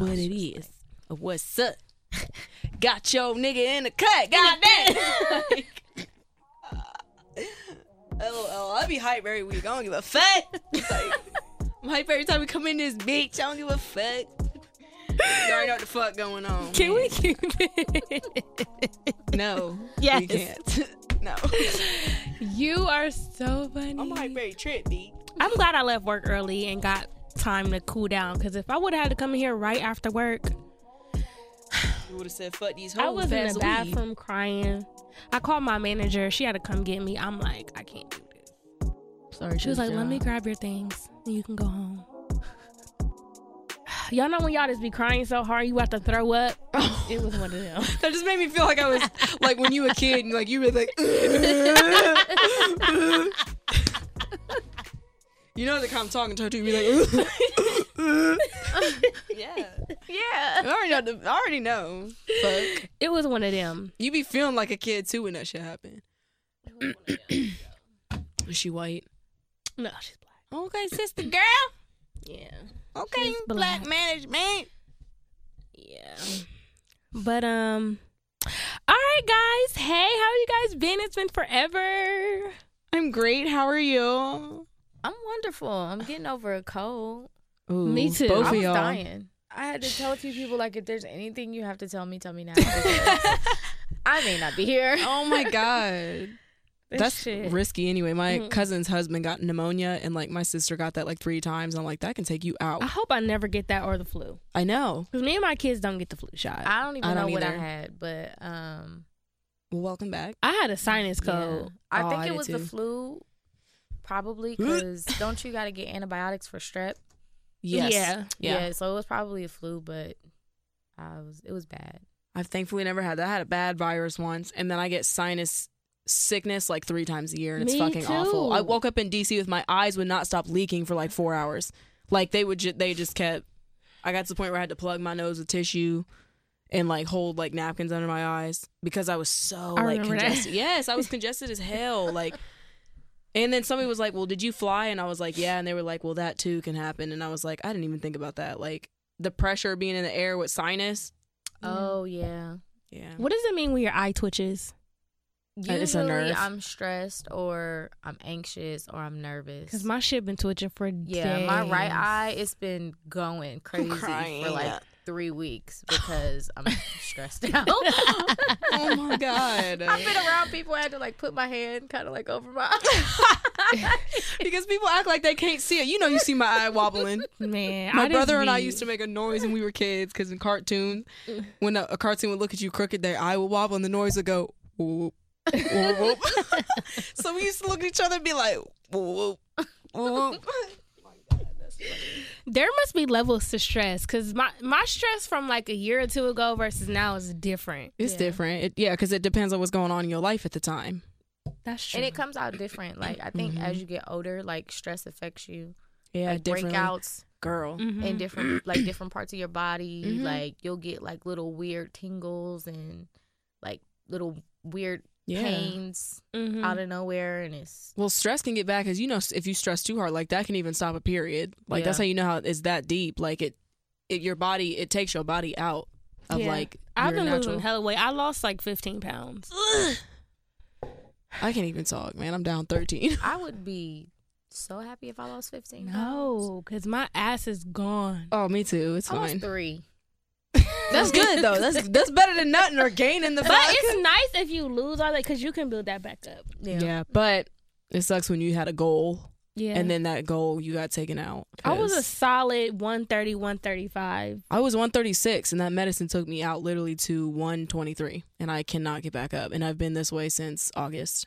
what it is. What's up? Got your nigga in the cut. Goddamn. like, LOL. I be hype every week. I don't give a fuck. Like, I'm hype every time we come in this bitch. I don't give a fuck. You already know what the fuck going on. Can man. we keep it? No. Yes. We can't. no. You are so funny. I'm hype every trip, B. I'm glad I left work early and got time to cool down. Because if I would have had to come in here right after work, You would have said, fuck these hoes. I was in pass the weed. bathroom crying. I called my manager. She had to come get me. I'm like, I can't do this. Sorry, She was like, let me grab your things and you can go home. Y'all know when y'all just be crying so hard you about to throw up? It was one of them. That just made me feel like I was like when you were a kid and like you were like You know the kind of talking to her too, be like Yeah. Yeah. I already know I already know. Fuck. It was one of them. You be feeling like a kid too when that shit happen. Is she white? No, she's black. Okay, sister girl. Yeah. Okay, She's black black. management. Yeah. But um all right guys. Hey, how you guys been? It's been forever. I'm great. How are you? I'm wonderful. I'm getting over a cold. Ooh, Me too. Both I of was y'all. dying. I had to tell two people like if there's anything you have to tell me, tell me now. I may not be here. Oh my god. That's shit. risky anyway. My Mhm. cousin's husband got pneumonia and like my sister got that like three times. I'm like, that can take you out. I hope I never get that or the flu. I know. Because me and my kids don't get the flu shot. I, I don't even I don't know what I had, but um, welcome back. I had a sinus yeah. cold. I Oh, think I it did was the flu, probably because don't you got to get antibiotics for strep? Yes. Yeah. Yeah. so it was probably a flu, but I was it was bad. I've thankfully never had that. I had a bad virus once, and then I get sinus sickness like three times a year, and it's Me fucking awful. I woke up in DC with my eyes would not stop leaking for like four hours. Like they would, ju- they just kept. I got to the point where I had to plug my nose with tissue. And like hold like napkins under my eyes because I was so I like remember that. congested. Yes, I was congested as hell. Like, and then somebody was like, "Well, did you fly?" And I was like, "Yeah." And they were like, "Well, that too can happen." And I was like, "I didn't even think about that." Like the pressure being in the air with sinus. Oh mm. yeah. Yeah. What does it mean when your eye twitches? It's a Usually nerve. I'm stressed or I'm anxious or I'm nervous. Because my shit been twitching for yeah, my right eye it's been going crazy crying. for like three weeks because I'm stressed out. oh my god. I've been around people I had to like put my hand kind of like over my eye. because people act like they can't see it. You know, you see my eye wobbling. Man, My I brother and I used to make a noise when we were kids because in cartoons, mm. when a, a cartoon would look at you crooked, their eye would wobble and the noise would go whoop, whoop, whoop, whoop. so we used to look at each other and be like whoop, whoop, whoop. There must be levels to stress because my my stress from like a year or two ago versus now is different. It's Yeah. different. It, yeah, because it depends on what's going on in your life at the time. That's true. and it comes out different. Like I think Mhm. as you get older, like stress affects you. Yeah, like differently. breakouts Girl. Mhm. in different like different parts of your body. Mhm. Like you'll get like little weird tingles and like little weird Yeah. pains Mhm. out of nowhere, and it's Well, stress can get back because you know if you stress too hard, like that can even stop a period. Like that's how you know how it's that deep. Like it, it your body it takes your body out of Yeah. like I've been natural. losing hella weight. I lost like 15 pounds. I can't even talk, man. I'm down thirteen. I would be so happy if I lost fifteen. No, because my ass is gone. Oh, me too. It's I fine. three. That's good though. That's that's better than nothing or gaining the But fuck. it's nice if you lose all that because you can build that back up. Yeah. but it sucks when you had a goal Yeah. and then that goal you got taken out. I was a solid 130, 135. I was 136 and that medicine took me out literally to 123 and I cannot get back up and I've been this way since August.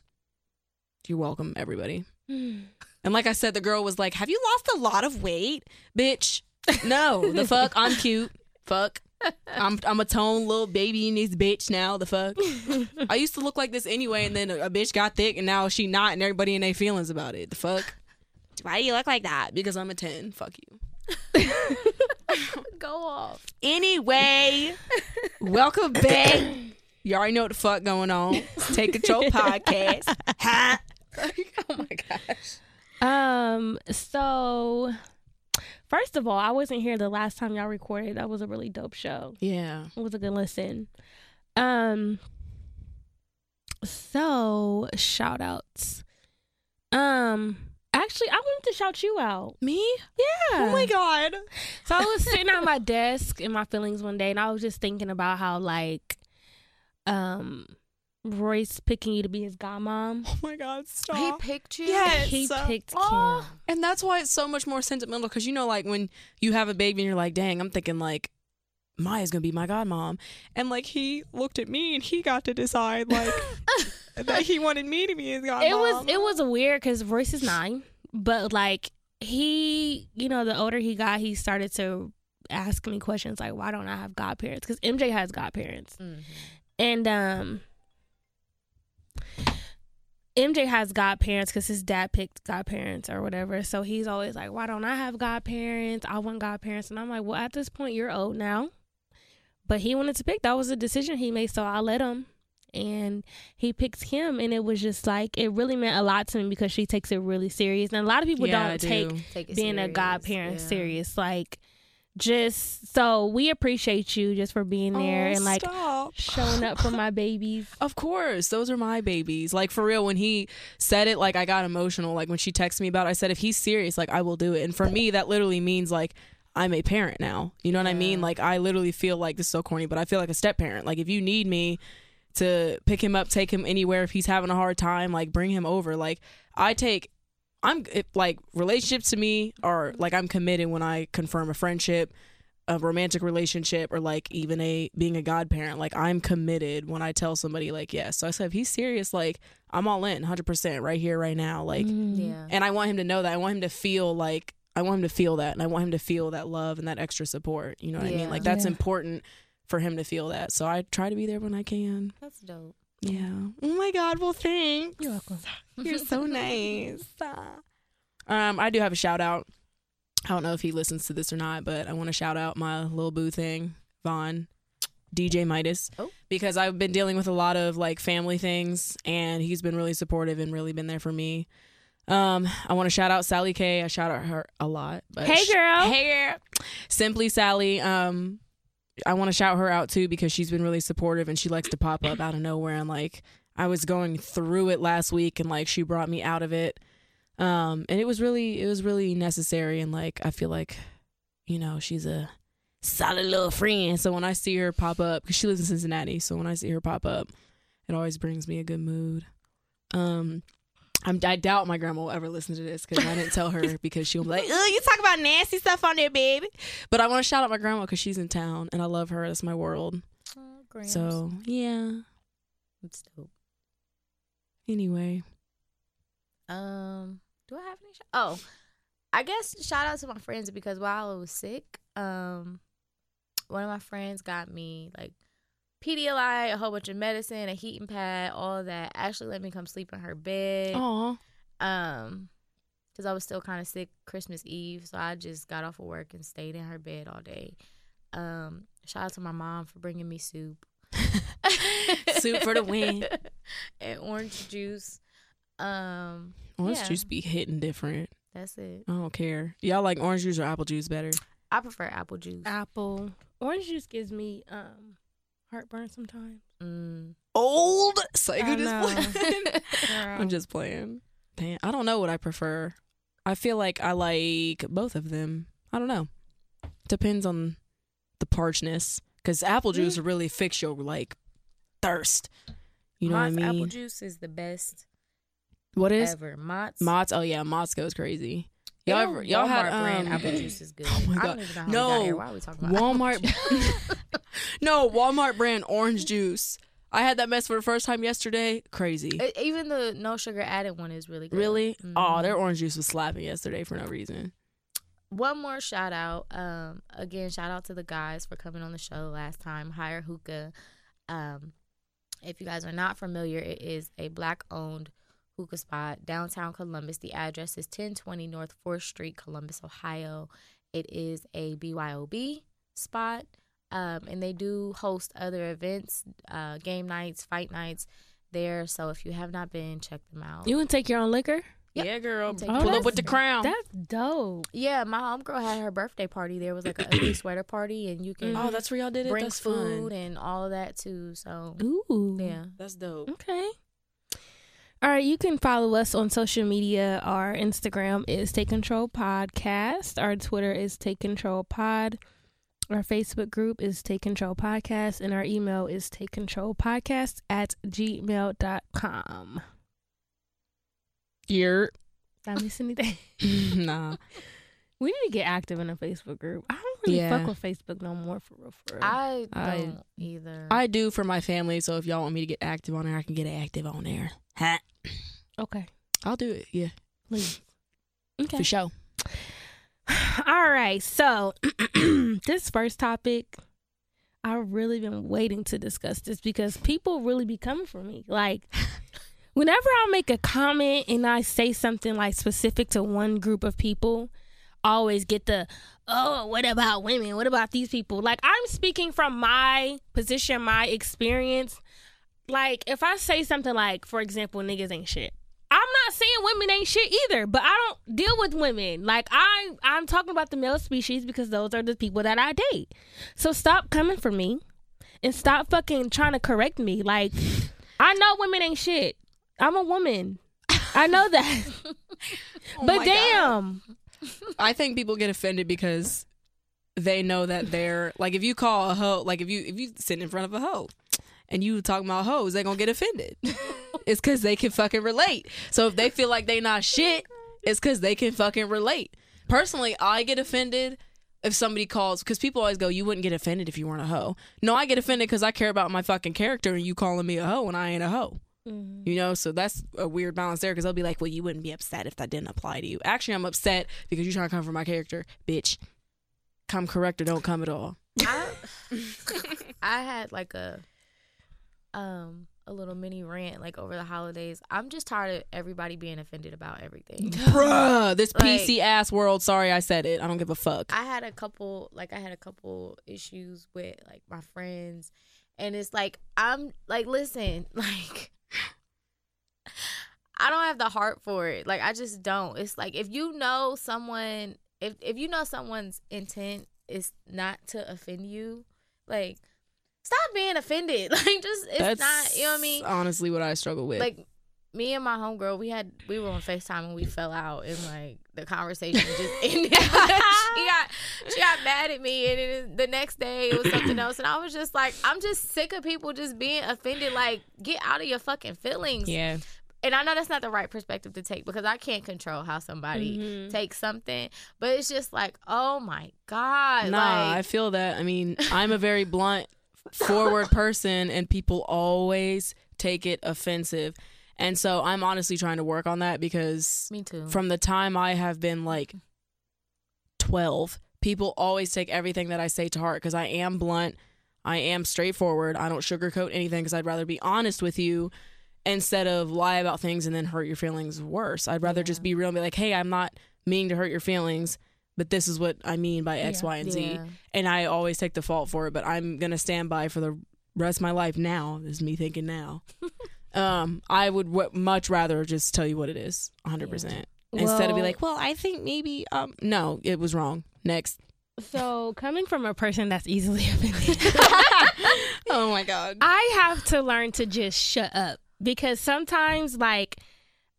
You're welcome everybody. And like I said, the girl was like, Have you lost a lot of weight? Bitch. No. the fuck? I'm cute. Fuck. I'm I'm a tone little baby in this bitch now. The fuck? I used to look like this anyway, and then a, a bitch got thick, and now she not, and everybody in their feelings about it. The fuck? Why do you look like that? Because I'm a 10. Fuck you. Go off. Anyway, welcome back. You already know what the fuck going on. Take control podcast. Ha. oh my gosh. Um, so first of all, I wasn't here the last time y'all recorded. That was a really dope show. Yeah. It was a good listen. Um so shout outs. Um actually I wanted to shout you out. Me? Yeah. Oh my god. So I was sitting at my desk in my feelings one day and I was just thinking about how like um Royce picking you to be his godmom. Oh my god, stop. He picked you. Yes. He picked oh. Kim. And that's why it's so much more sentimental because you know, like when you have a baby and you're like, dang, I'm thinking like Maya's gonna be my godmom. And like he looked at me and he got to decide like that he wanted me to be his godmom. It was it was weird because Royce is nine, but like he, you know, the older he got, he started to ask me questions like, "Why don't I have godparents?" Because MJ has godparents, Mhm. and um, MJ has godparents because his dad picked godparents or whatever. So he's always like, "Why don't I have godparents? I want godparents." And I'm like, "Well, at this point, you're old now." But he wanted to pick. That was a decision he made, so I let him. And he picked him, and it was just like it really meant a lot to me because she takes it really serious. And a lot of people Yeah, don't do. take Take it being a godparent yeah. serious. Like, just so we appreciate you just for being there Oh, and like stop. showing up for my babies. Of course, those are my babies. Like for real, when he said it, like I got emotional. Like when she texted me about, it, I said, if he's serious, like I will do it. And for me, that literally means like I'm a parent now. You know what I mean? Like I literally feel like this is so corny, but I feel like a step parent. Like if you need me to pick him up, take him anywhere, if he's having a hard time, like bring him over. Like I take. I'm it, like relationships to me are like I'm committed when I confirm a friendship, a romantic relationship, or like even a being a godparent. Like I'm committed when I tell somebody like yes. So I said if he's serious, like I'm all in, hundred percent, right here, right now. Like, Mm. Yeah. and I want him to know that. I want him to feel like I want him to feel that, and I want him to feel that love and that extra support. You know what I mean? Like that's Yeah. important for him to feel that. So I try to be there when I can. That's dope. Yeah. Oh my God. Well, thanks. You're welcome. You're so nice. Um, I do have a shout out. I don't know if he listens to this or not, but I want to shout out my little boo thing, Vaughn, DJ Midas, Oh. because I've been dealing with a lot of like family things, and he's been really supportive and really been there for me. Um, I want to shout out Sally K. I shout out her a lot. But Hey, girl. Hey girl. Simply Sally. Um, I want to shout her out too because she's been really supportive and she likes to pop up out of nowhere and like I was going through it last week and like she brought me out of it. Um, and it was really it was really necessary and like I feel like you know she's a solid little friend. So when I see her pop up, because she lives in Cincinnati, so when I see her pop up, it always brings me a good mood. Um, I'm, I doubt my grandma will ever listen to this because I didn't tell her because she'll be like, "Oh, you talk about nasty stuff on there, baby." But I want to shout out my grandma because she's in town and I love her. That's my world. Oh. So yeah. it's dope. Anyway, Um, do I have any? Sh- oh, I guess shout out to my friends because while I was sick, um, one of my friends got me like Pedialyte, a whole bunch of medicine, a heating pad, all that. Actually, let me come sleep in her bed. oh, Um, because I was still kind of sick Christmas Eve, so I just got off of work and stayed in her bed all day. Um, shout out to my mom for bringing me soup. Soup for the win. and orange juice. Um, orange Yeah. juice be hitting different. that's it. I don't care. Y'all like orange juice or apple juice better? I prefer apple juice. Apple. Orange juice gives me um heartburn sometimes. Mm. Old psycho I just know. playing. I'm just playing. Damn, I don't know what I prefer. I feel like I like both of them. I don't know. Depends on the parchness. Because apple juice will really fix your like thirst. You know Mott's what I mean? apple juice is the best what is ever. Mott's. Mott's? Oh yeah, Mott's goes crazy. Y'all ever y'all Walmart had brand um, apple juice is good. Oh my God. don't even know how No. we got here. Why are we talking about Walmart. no, Walmart brand orange juice. I had that mess for the first time yesterday. Crazy. Even the no sugar added one is really good. really? Mhm. Oh, their orange juice was slapping yesterday for no reason. One more shout out. Um, again, shout out to the guys for coming on the show last time. Hire Hookah. Um, if you guys are not familiar, it is a black owned hookah spot downtown Columbus. The address is 1020 North 4th Street, Columbus, Ohio. It is a BYOB spot. Um, and they do host other events, uh, game nights, fight nights there. So if you have not been, check them out. You can take your own liquor. Yep. Yeah, girl. Take Pull it. up with the crown. That's dope. Yeah, my homegirl had her birthday party. There was like a ugly sweater party, and you can oh, that's where y'all did it. bring That's food fun. and all of that too. So Ooh. yeah, That's dope. Okay. All right, you can follow us on social media. Our Instagram is Take Control Podcast. Our Twitter is Take Control Pod. Our Facebook group is Take Control Podcast. And our email is Take Control Podcast at gmail.com. You're Did I miss anything? nah. we need to get active in a Facebook group. I don't really Yeah. fuck with Facebook no more for real. For real. I I- don't either. I do for my family, so if y'all want me to get active on there, I can get active on there. Ha. okay, I'll do it. Yeah, please. Okay. for sure. All right. So, this first topic, I've really been waiting to discuss this because people really be coming for me. Like, whenever I make a comment and I say something like specific to one group of people, I always get the, oh, what about women? What about these people? Like, I'm speaking from my position, my experience. Like, if I say something like, for example, niggas ain't shit. I'm not saying women ain't shit either, but I don't deal with women. Like I I'm talking about the male species because those are the people that I date. So stop coming for me and stop fucking trying to correct me. Like I know women ain't shit. I'm a woman. I know that. Oh but damn. I think people get offended because they know that they're like if you call a hoe like if you if you sit in front of a hoe and you talking about hoes, they're gonna get offended. it's cause they can fucking relate. So if they feel like they not shit, it's cause they can fucking relate. Personally, I get offended if somebody calls because people always go, "You wouldn't get offended if you weren't a hoe." No, I get offended because I care about my fucking character, and you calling me a hoe and I ain't a hoe. Mm-hmm. You know, so that's a weird balance there because they'll be like, well, you wouldn't be upset if that didn't apply to you. Actually, I'm upset because you're trying to come for my character, bitch. Come correct or don't come at all. I, I had like a um a little mini rant like over the holidays. I'm just tired of everybody being offended about everything. Bruh, this Like- PC ass world. Sorry, I said it. I don't give a fuck. I had a couple like I had a couple issues with like my friends and it's like I'm like listen, like I don't have the heart for it. Like I just don't. It's like if you know someone if if you know someone's intent is not to offend you, like stop being offended. Like just it's That's not, you know what I mean? Honestly, what I struggle with. like me and my homegirl, we had we were on FaceTime and we fell out and like the conversation just ended. she got she got mad at me and it, the next day it was something else and I was just like, I'm just sick of people just being offended. Like, get out of your fucking feelings. yeah, And I know that's not the right perspective to take because I can't control how somebody Mhm. takes something. But it's just like, oh my God. nah, I feel that. I mean, I'm a very blunt, forward person, and people always take it offensive. And so I'm honestly trying to work on that because me too. from the time I have been like 12, people always take everything that I say to heart because I am blunt. I am straightforward. I don't sugarcoat anything because I'd rather be honest with you instead of lie about things and then hurt your feelings worse. I'd rather just be real and be like, hey, I'm not meaning to hurt your feelings, but this is what I mean by X, Yeah. Y, and Z. Yeah. And I always take the fault for it, but I'm going to stand by for the rest of my life now. This is me thinking now. um, I would w- much rather just tell you what it is 100%. Instead of be like, well, I think maybe, um, no, it was wrong. Next. So, coming from a person that's easily offended, oh my God. I have to learn to just shut up because sometimes, like,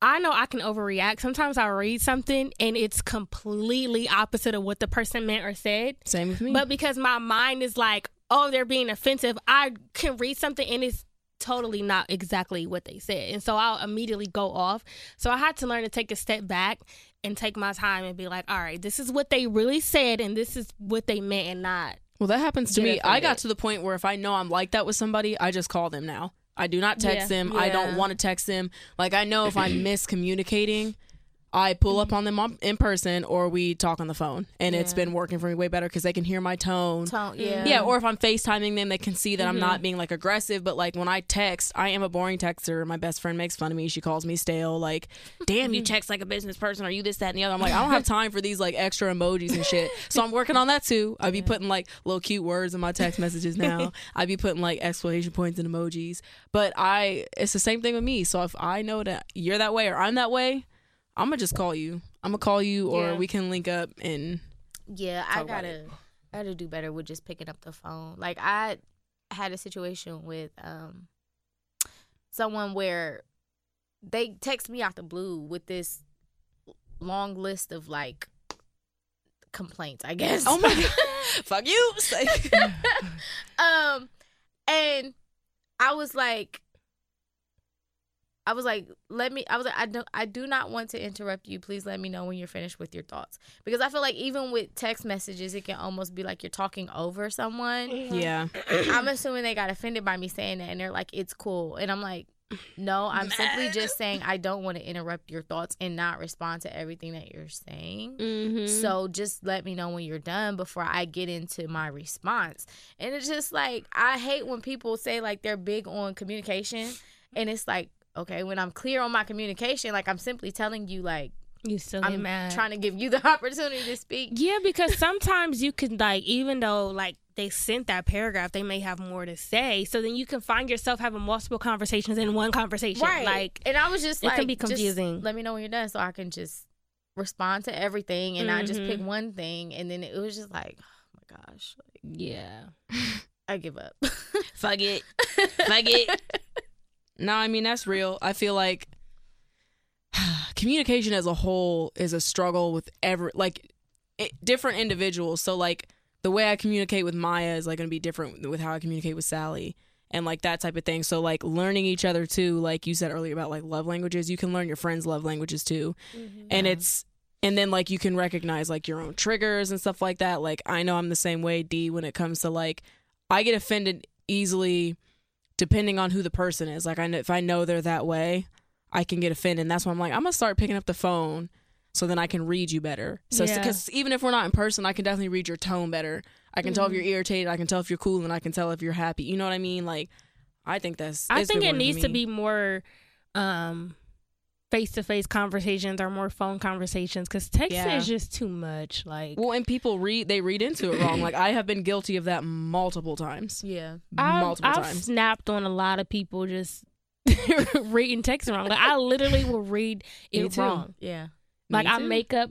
I know I can overreact. Sometimes I read something and it's completely opposite of what the person meant or said. Same with me. But because my mind is like, oh, they're being offensive, I can read something and it's totally not exactly what they said. And so I'll immediately go off. So I had to learn to take a step back and take my time and be like, all right, this is what they really said and this is what they meant and not. well, that happens to me. I got to the point where if I know I'm like that with somebody, I just call them now. I do not text Yeah. them. I don't want to text them. Like, I know if I'm miscommunicating, I pull up mm-hmm. on them on, in person or we talk on the phone. And it's been working for me way better because they can hear my tone. Tone, yeah. Mm-hmm. Yeah, or if I'm FaceTiming them, they can see that I'm Mm-hmm. not being like aggressive. But like when I text, I am a boring texter. My best friend makes fun of me. She calls me stale. Like, damn, you mm-hmm. text like a business person. Are you this, that, and the other? I'm like, I don't have time for these like extra emojis and shit. So I'm working on that too. I'd be putting like little cute words in my text messages now. I'd be putting like exclamation points and emojis. But I, it's the same thing with me. So if I know that you're that way or I'm that way, I'm gonna just call you. I'm gonna call you, or Yeah. we can link up and Yeah, I gotta I gotta do better with just picking up the phone. Like I had a situation with um someone where they text me out the blue with this long list of like complaints, I guess. oh my god, fuck you. Um and I was like I was like, let me I was like, I don't I do not want to interrupt you. Please let me know when you're finished with your thoughts. Because I feel like even with text messages, it can almost be like you're talking over someone. yeah, I'm assuming they got offended by me saying that and they're like, it's cool. And I'm like, no, I'm simply just saying I don't want to interrupt your thoughts and not respond to everything that you're saying. Mm-hmm. So just let me know when you're done before I get into my response. And it's just like I hate when people say like they're big on communication and it's like okay, when I'm clear on my communication, like I'm simply telling you like you still get I'm mad. trying to give you the opportunity to speak. Yeah, because sometimes you can like even though like they sent that paragraph, they may have more to say. So then you can find yourself having multiple conversations in one conversation. Right. Like and I was just it like can be confusing. let me know when you're done so I can just respond to everything and not just pick Mhm. one thing and then it was just like oh my gosh, like, yeah. I give up. fuck it, fuck it. No, I mean that's real. I feel like communication as a whole is a struggle with every like it, different individuals. So like the way I communicate with Maya is like going to be different with how I communicate with Sally and like that type of thing. So like learning each other too, like you said earlier about like love languages, you can learn your friends' love languages too. Mm-hmm. And it's and then like you can recognize like your own triggers and stuff like that. Like I know I'm the same way D when it comes to like I get offended easily depending on who the person is. Like I know if I know they're that way, I can get offended. And that's why I'm like I'm gonna start picking up the phone so then I can read you better. So Yeah. because even if we're not in person, I can definitely read your tone better. I can tell if you're irritated. I can tell if you're cool, and I can tell if you're happy. You know what I mean? Like I think that's. I think it needs to be more um face to face conversations or more phone conversations because texting Yeah. is just too much. Like Well, and people read they read into it wrong. Like I have been guilty of that multiple times. yeah. I've, multiple I've times. snapped on a lot of people just reading text wrong. Like I literally will read Me it wrong. Yeah. Like I make up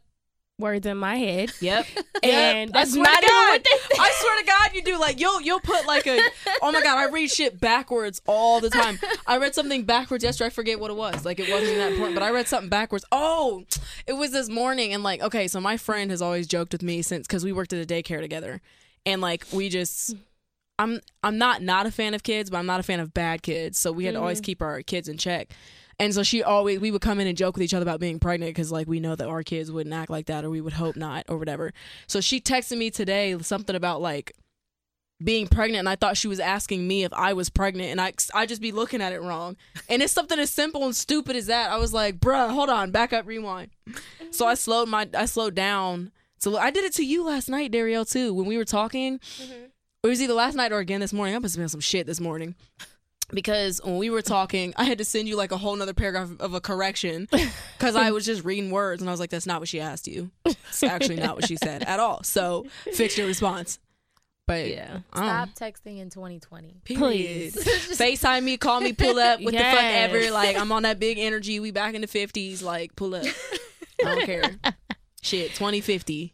words in my head, Yep. and I that's swear not to even God. what they I swear to God, you do. Like you'll you'll put like a. Oh my God, I read shit backwards all the time. I read something backwards yesterday. I forget what it was. Like it wasn't that important, but I read something backwards. Oh, it was this morning, and like okay, so my friend has always joked with me since because we worked at a daycare together, and like we just. I'm I'm not not a fan of kids, but I'm not a fan of bad kids. So we had to always mm-hmm. keep our kids in check. And so she always we would come in and joke with each other about being pregnant because like we know that our kids wouldn't act like that or we would hope not or whatever. So she texted me today something about like being pregnant and I thought she was asking me if I was pregnant and I I just be looking at it wrong. And it's something as simple and stupid as that. I was like, "Bruh, hold on, back up, rewind." So I slowed my I slowed down. So I did it to you last night, Dario, too. When we were talking, mm-hmm. it was either last night or again this morning. I must have been some shit this morning. Because when we were talking, I had to send you like a whole nother paragraph of a correction because I was just reading words and I was like, that's not what she asked you. It's actually not what she said at all. So fix your response. But Yeah. I don't. Stop texting in 2020. Period. FaceTime me, call me, pull up, what the fuck ever. Like, I'm on that big energy. We back in the 50s. Like, pull up. I don't care. Shit, 2050.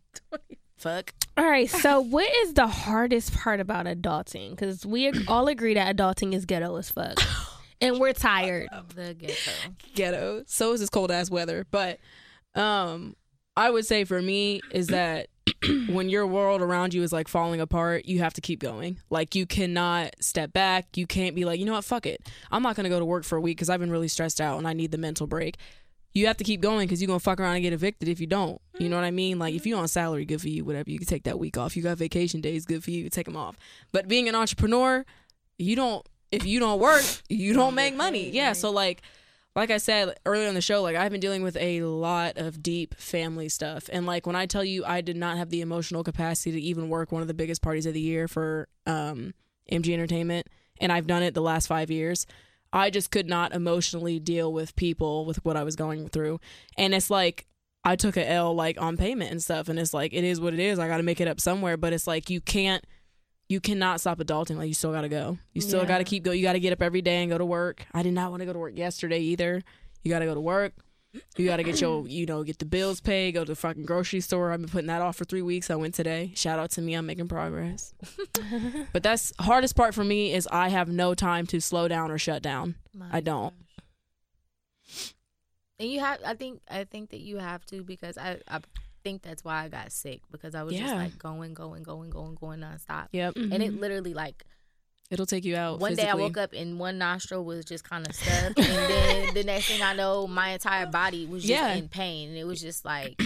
Fuck. All right. So, what is the hardest part about adulting? Because we all agree that adulting is ghetto as fuck, and we're tired. Of the ghetto. Ghetto. So is this cold ass weather. But um, I would say for me is that when your world around you is like falling apart, you have to keep going. Like you cannot step back. You can't be like, you know what, fuck it. I'm not gonna go to work for a week because I've been really stressed out and I need the mental break. You have to keep going because you're gonna fuck around and get evicted if you don't. You know what I mean? Like if you're on salary, good for you. Whatever, you can take that week off. You got vacation days, good for you. You take them off. But being an entrepreneur, you don't. If you don't work, you don't make money. Yeah. So like like I said earlier on the show, like I've been dealing with a lot of deep family stuff. And like when I tell you I did not have the emotional capacity to even work one of the biggest parties of the year for um, MG Entertainment, and I've done it the last five years, I just could not emotionally deal with people with what I was going through. And it's like I took a L like on payment and stuff, and it's like it is what it is. I got to make it up somewhere, but it's like you can't. You cannot stop adulting. Like you still got to go. You still Yeah. got to keep go. You got to get up every day and go to work. I did not want to go to work yesterday either. You got to go to work. You got to get your, you know, get the bills paid, go to the fucking grocery store. I've been putting that off for three weeks. I went today. Shout out to me. I'm making progress. but that's hardest part for me is I have no time to slow down or shut down. My I don't. gosh. And you have, I think, I think that you have to because I, I think that's why I got sick because I was just like going, going, going, going, going nonstop. Yep. And Mm-hmm. it literally like It'll take you out. one day I woke up and one nostril was just kind of stuck, and then the next thing I know, my entire body was just Yeah. in pain, and it was just like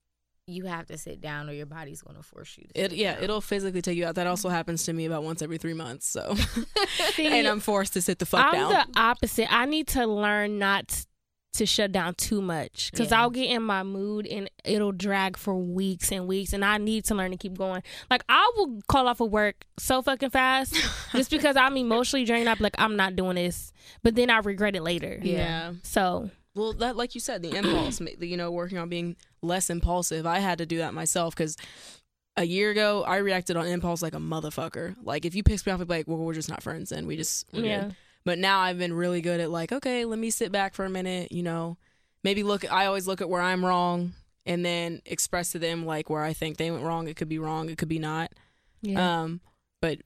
you have to sit down or your body's going to force you to. It sit yeah, down. it'll physically take you out. That also happens to me about once every three months. So, See, and I'm forced to sit the fuck I'm down. the opposite. I need to learn not to shut down too much because Yeah. I'll get in my mood and it'll drag for weeks and weeks, and I need to learn to keep going. Like I will call off of work so fucking fast just because I'm emotionally drained. I'm like, I'm not doing this, but then I regret it later. yeah. So Well, that like you said, the impulse. You know, working on being less impulsive. I had to do that myself because a year ago I reacted on impulse like a motherfucker. Like if you piss me off, I'd be like, well, we're just not friends, and we just yeah, good. But now I've been really good at like, okay, let me sit back for a minute. You know, maybe look. I always look at where I'm wrong and then express to them like where I think they went wrong. It could be wrong. It could be not. yeah. Um, but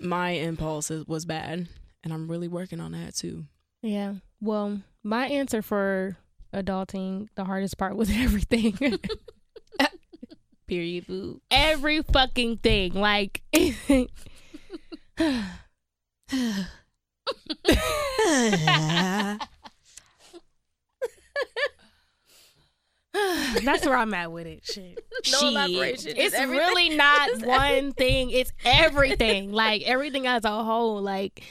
my impulse is, was bad, and I'm really working on that too. Yeah. Well, my answer for adulting, the hardest part was everything. Period. Boo. Every fucking thing. Like that's where I'm at with it. Shit. no Shit. elaboration. It's everything. really not It's one thing. It's everything. like everything as a whole. Like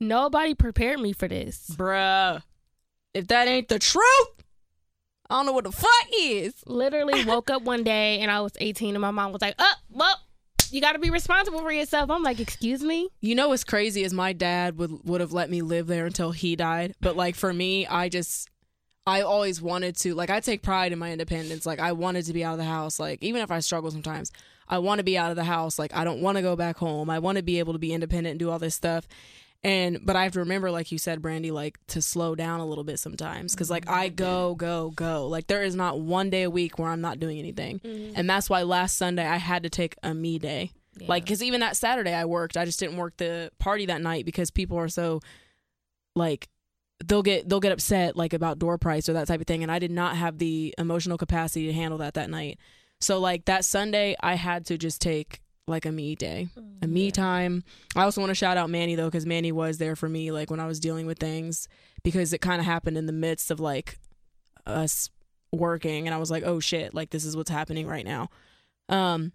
nobody prepared me for this. Bruh. If that ain't the truth, I don't know what the fuck is. Literally woke up one day and I was 18 and my mom was like, "Oh, well, you got to be responsible for yourself." I'm like, "Excuse me." You know what's crazy is my dad would would have let me live there until he died. But like for me, I just I always wanted to like I take pride in my independence. Like I wanted to be out of the house. Like even if I struggle sometimes, I want to be out of the house. Like I don't want to go back home. I want to be able to be independent and do all this stuff. And but I have to remember, like you said, Brandy, like to slow down a little bit sometimes because like I mm-hmm. go go go. Like there is not one day a week where I'm not doing anything, mm-hmm. and that's why last Sunday I had to take a me day. Yeah. Like, because even that Saturday I worked, I just didn't work the party that night because people are so, like, they'll get they'll get upset like about door price or that type of thing, and I did not have the emotional capacity to handle that that night. So like that Sunday, I had to just take like a me day, a me time. I also want to shout out Manny though, because Manny was there for me like when I was dealing with things because it kind of happened in the midst of like us working, and I was like, oh shit, like this is what's happening right now. Um,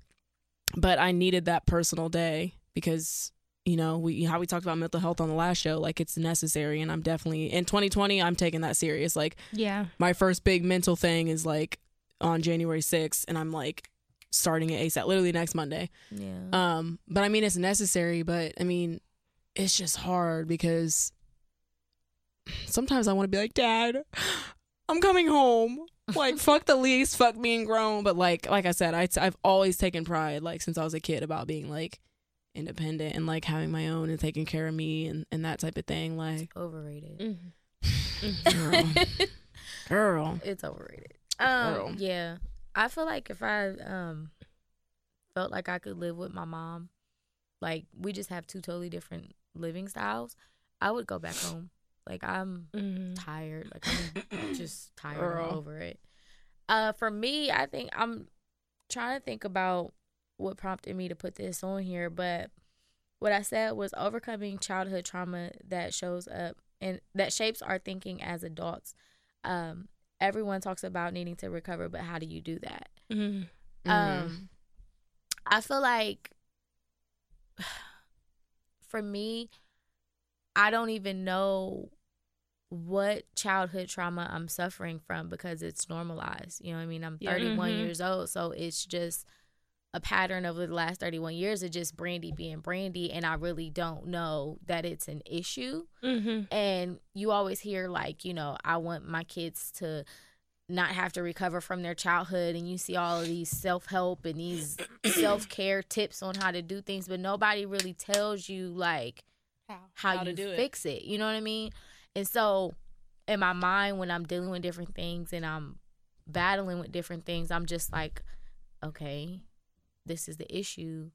but I needed that personal day because you know we how we talked about mental health on the last show like it's necessary and I'm definitely in 2020 I'm taking that serious like Yeah. my first big mental thing is like on January 6th and I'm like starting it ASAP literally next Monday yeah. um but I mean it's necessary but I mean it's just hard because sometimes I want to be like dad I'm coming home like fuck the lease fuck being grown but like like I said I I've always taken pride like since I was a kid about being like independent and like having my own and taking care of me and, and that type of thing like overrated. Mm-hmm. girl girl it's overrated. Um, Girl. yeah, I feel like if I um felt like I could live with my mom, like we just have two totally different living styles, I would go back home. Like I'm Mhm. tired. Like I'm just tired Girl. over it. Uh, for me, I think I'm trying to think about what prompted me to put this on here, but what I said was overcoming childhood trauma that shows up and that shapes our thinking as adults. Um, everyone talks about needing to recover, but how do you do that? Mhm. Um, I feel like for me, I don't even know what childhood trauma I'm suffering from because it's normalized. You know what I mean? I'm Yeah. 31 Mhm. years old, so it's just a pattern over the last 31 years of just Brandy being Brandy, and I really don't know that it's an issue Mhm. and you always hear like you know i want my kids to not have to recover from their childhood and you see all of these self-help and these self-care tips on how to do things but nobody really tells you like how, How to you do it. fix it you know what i mean and so in my mind when I'm dealing with different things and I'm battling with different things, I'm just like, okay, this is the issue.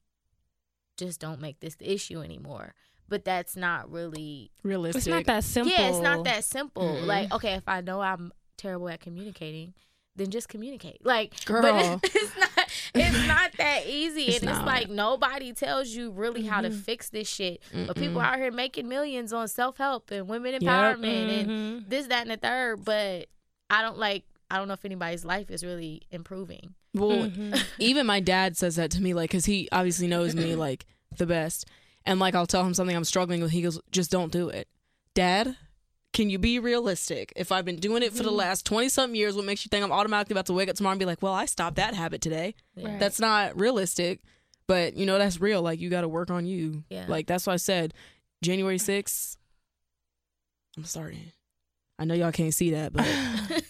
Just don't make this the issue anymore. But that's not really Realistic. It's not that simple. yeah, it's not that simple. Mm-mm. Like, okay, if I know I'm terrible at communicating, then just communicate. Like, Girl. but it's, it's not. It's not that easy, It's and not. it's like nobody tells you really how to Mhm. fix this shit. But people out here making millions on self help and women Yep. empowerment and this, that, and the third. But I don't like. I don't know if anybody's life is really improving. Well, Mhm. even my dad says that to me, like, because he obviously knows me like the best, and like I'll tell him something I'm struggling with. He goes, "Just don't do it, Dad." Can you be realistic? If I've been doing it for the last twenty something years, what makes you think I'm automatically about to wake up tomorrow and be like, "Well, I stopped that habit today"? Yeah. That's not realistic, but you know that's real. Like you got to work on you. Yeah. Like that's why I said January 6th, I'm starting. I know y'all can't see that, but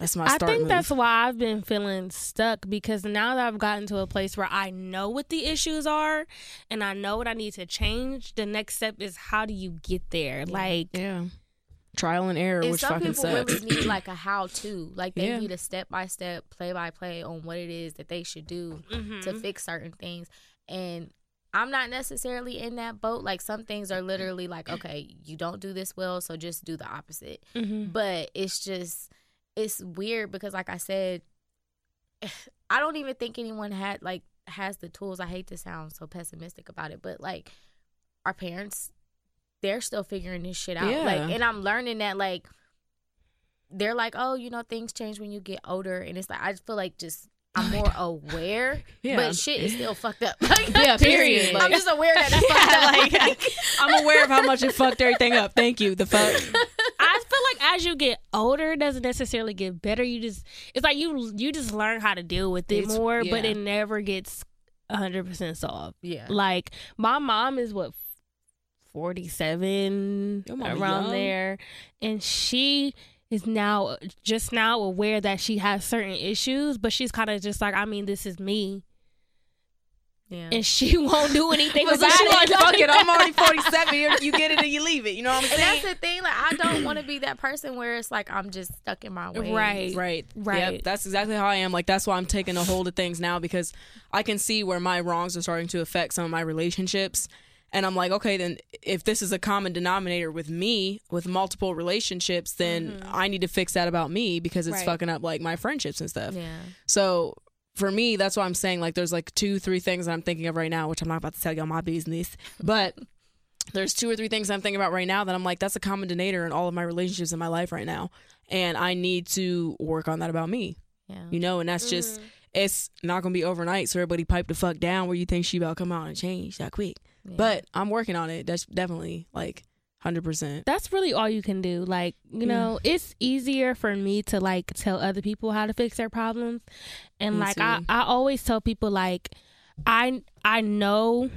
that's my I start think move. that's why I've been feeling stuck because now that I've gotten to a place where I know what the issues are and I know what I need to change, the next step is how do you get there? Like, yeah, trial and error, and which some fucking people sucks. really need like a how to. Like they Yeah. need a step by step, play by play on what it is that they should do mhm. to fix certain things. And I'm not necessarily in that boat. Like some things are literally like, okay, you don't do this well, so just do the opposite. Mhm. But it's just it's weird because like I said, I don't even think anyone had like has the tools. I hate to sound so pessimistic about it, but like our parents they're still figuring this shit out. Yeah. Like and I'm learning that like they're like, "Oh, you know, things change when you get older." And it's like I just feel like just I'm oh more aware, Yeah. but shit is still fucked up. Like, Yeah, period. I'm just aware that that's fucked up. like I'm aware of how much it fucked everything up. Thank you. The fuck. I feel like as you get older, it doesn't necessarily get better. You just it's like you you just learn how to deal with it It's- more, but it never gets hundred percent solved. yeah. Like my mom is what forty seven Your mama around young. there, and she is now just now aware that she has certain issues, but she's kind of just like, I mean, this is me, Yeah. and she won't do anything So about she it. like, fuck it. I'm already 47. You, you get it and you leave it. You know what I'm saying? And that's the thing. Like, I don't want to be that person where it's like I'm just stuck in my ways. Right. Right. Right. Yep, that's exactly how I am. Like that's why I'm taking a hold of things now because I can see where my wrongs are starting to affect some of my relationships. And I'm like, okay, then if this is a common denominator with me with multiple relationships, then mm-hmm. I need to fix that about me because it's Right. fucking up like my friendships and stuff. Yeah. So for me, that's why I'm saying like there's like two, three things that I'm thinking of right now, which I'm not about to tell y'all my business, but there's two or three things I'm thinking about right now that I'm like that's a common denominator in all of my relationships in my life right now, and I need to work on that about me, Yeah. you know, and that's just mm-hmm. it's not gonna be overnight. So everybody pipe the fuck down where you think she about to come out and change that quick, Yeah. but I'm working on it. That's definitely like hundred percent. that's really all you can do. Like, you know, it's easier for me to like tell other people how to fix their problems. And Me like I. I always tell people like I I know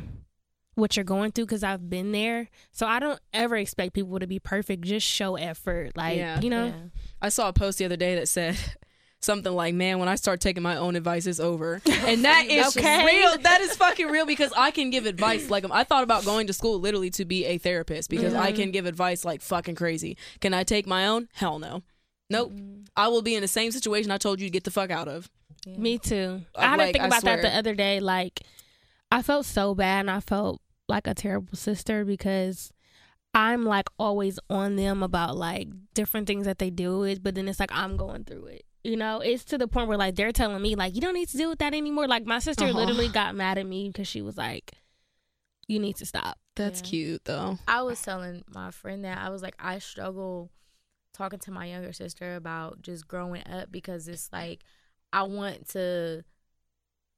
what you're going through because I've been there. So I don't ever expect people to be perfect. Just show effort. Like, Yeah. you know. Yeah. I saw a post the other day that said something like, "Man, when I start taking my own advice, it's over." And that is Okay. real. That is fucking real because I can give advice like I thought about going to school literally to be a therapist because I mm-hmm. can give advice like fucking crazy. Can I take my own? Hell no. Nope. Mm-hmm. I will be in the same situation I told you to get the fuck out of. Me too. I had like, to think about that the other day. Like, I felt so bad and I felt like a terrible sister because I'm like always on them about like different things that they do with, but then it's like I'm going through it. You know, it's to the point where like they're telling me like you don't need to deal with that anymore. Like my sister Uh-huh. literally got mad at me because she was like, "You need to stop." That's Yeah. cute though. I was telling my friend that I was like, I struggle talking to my younger sister about just growing up because it's like I want to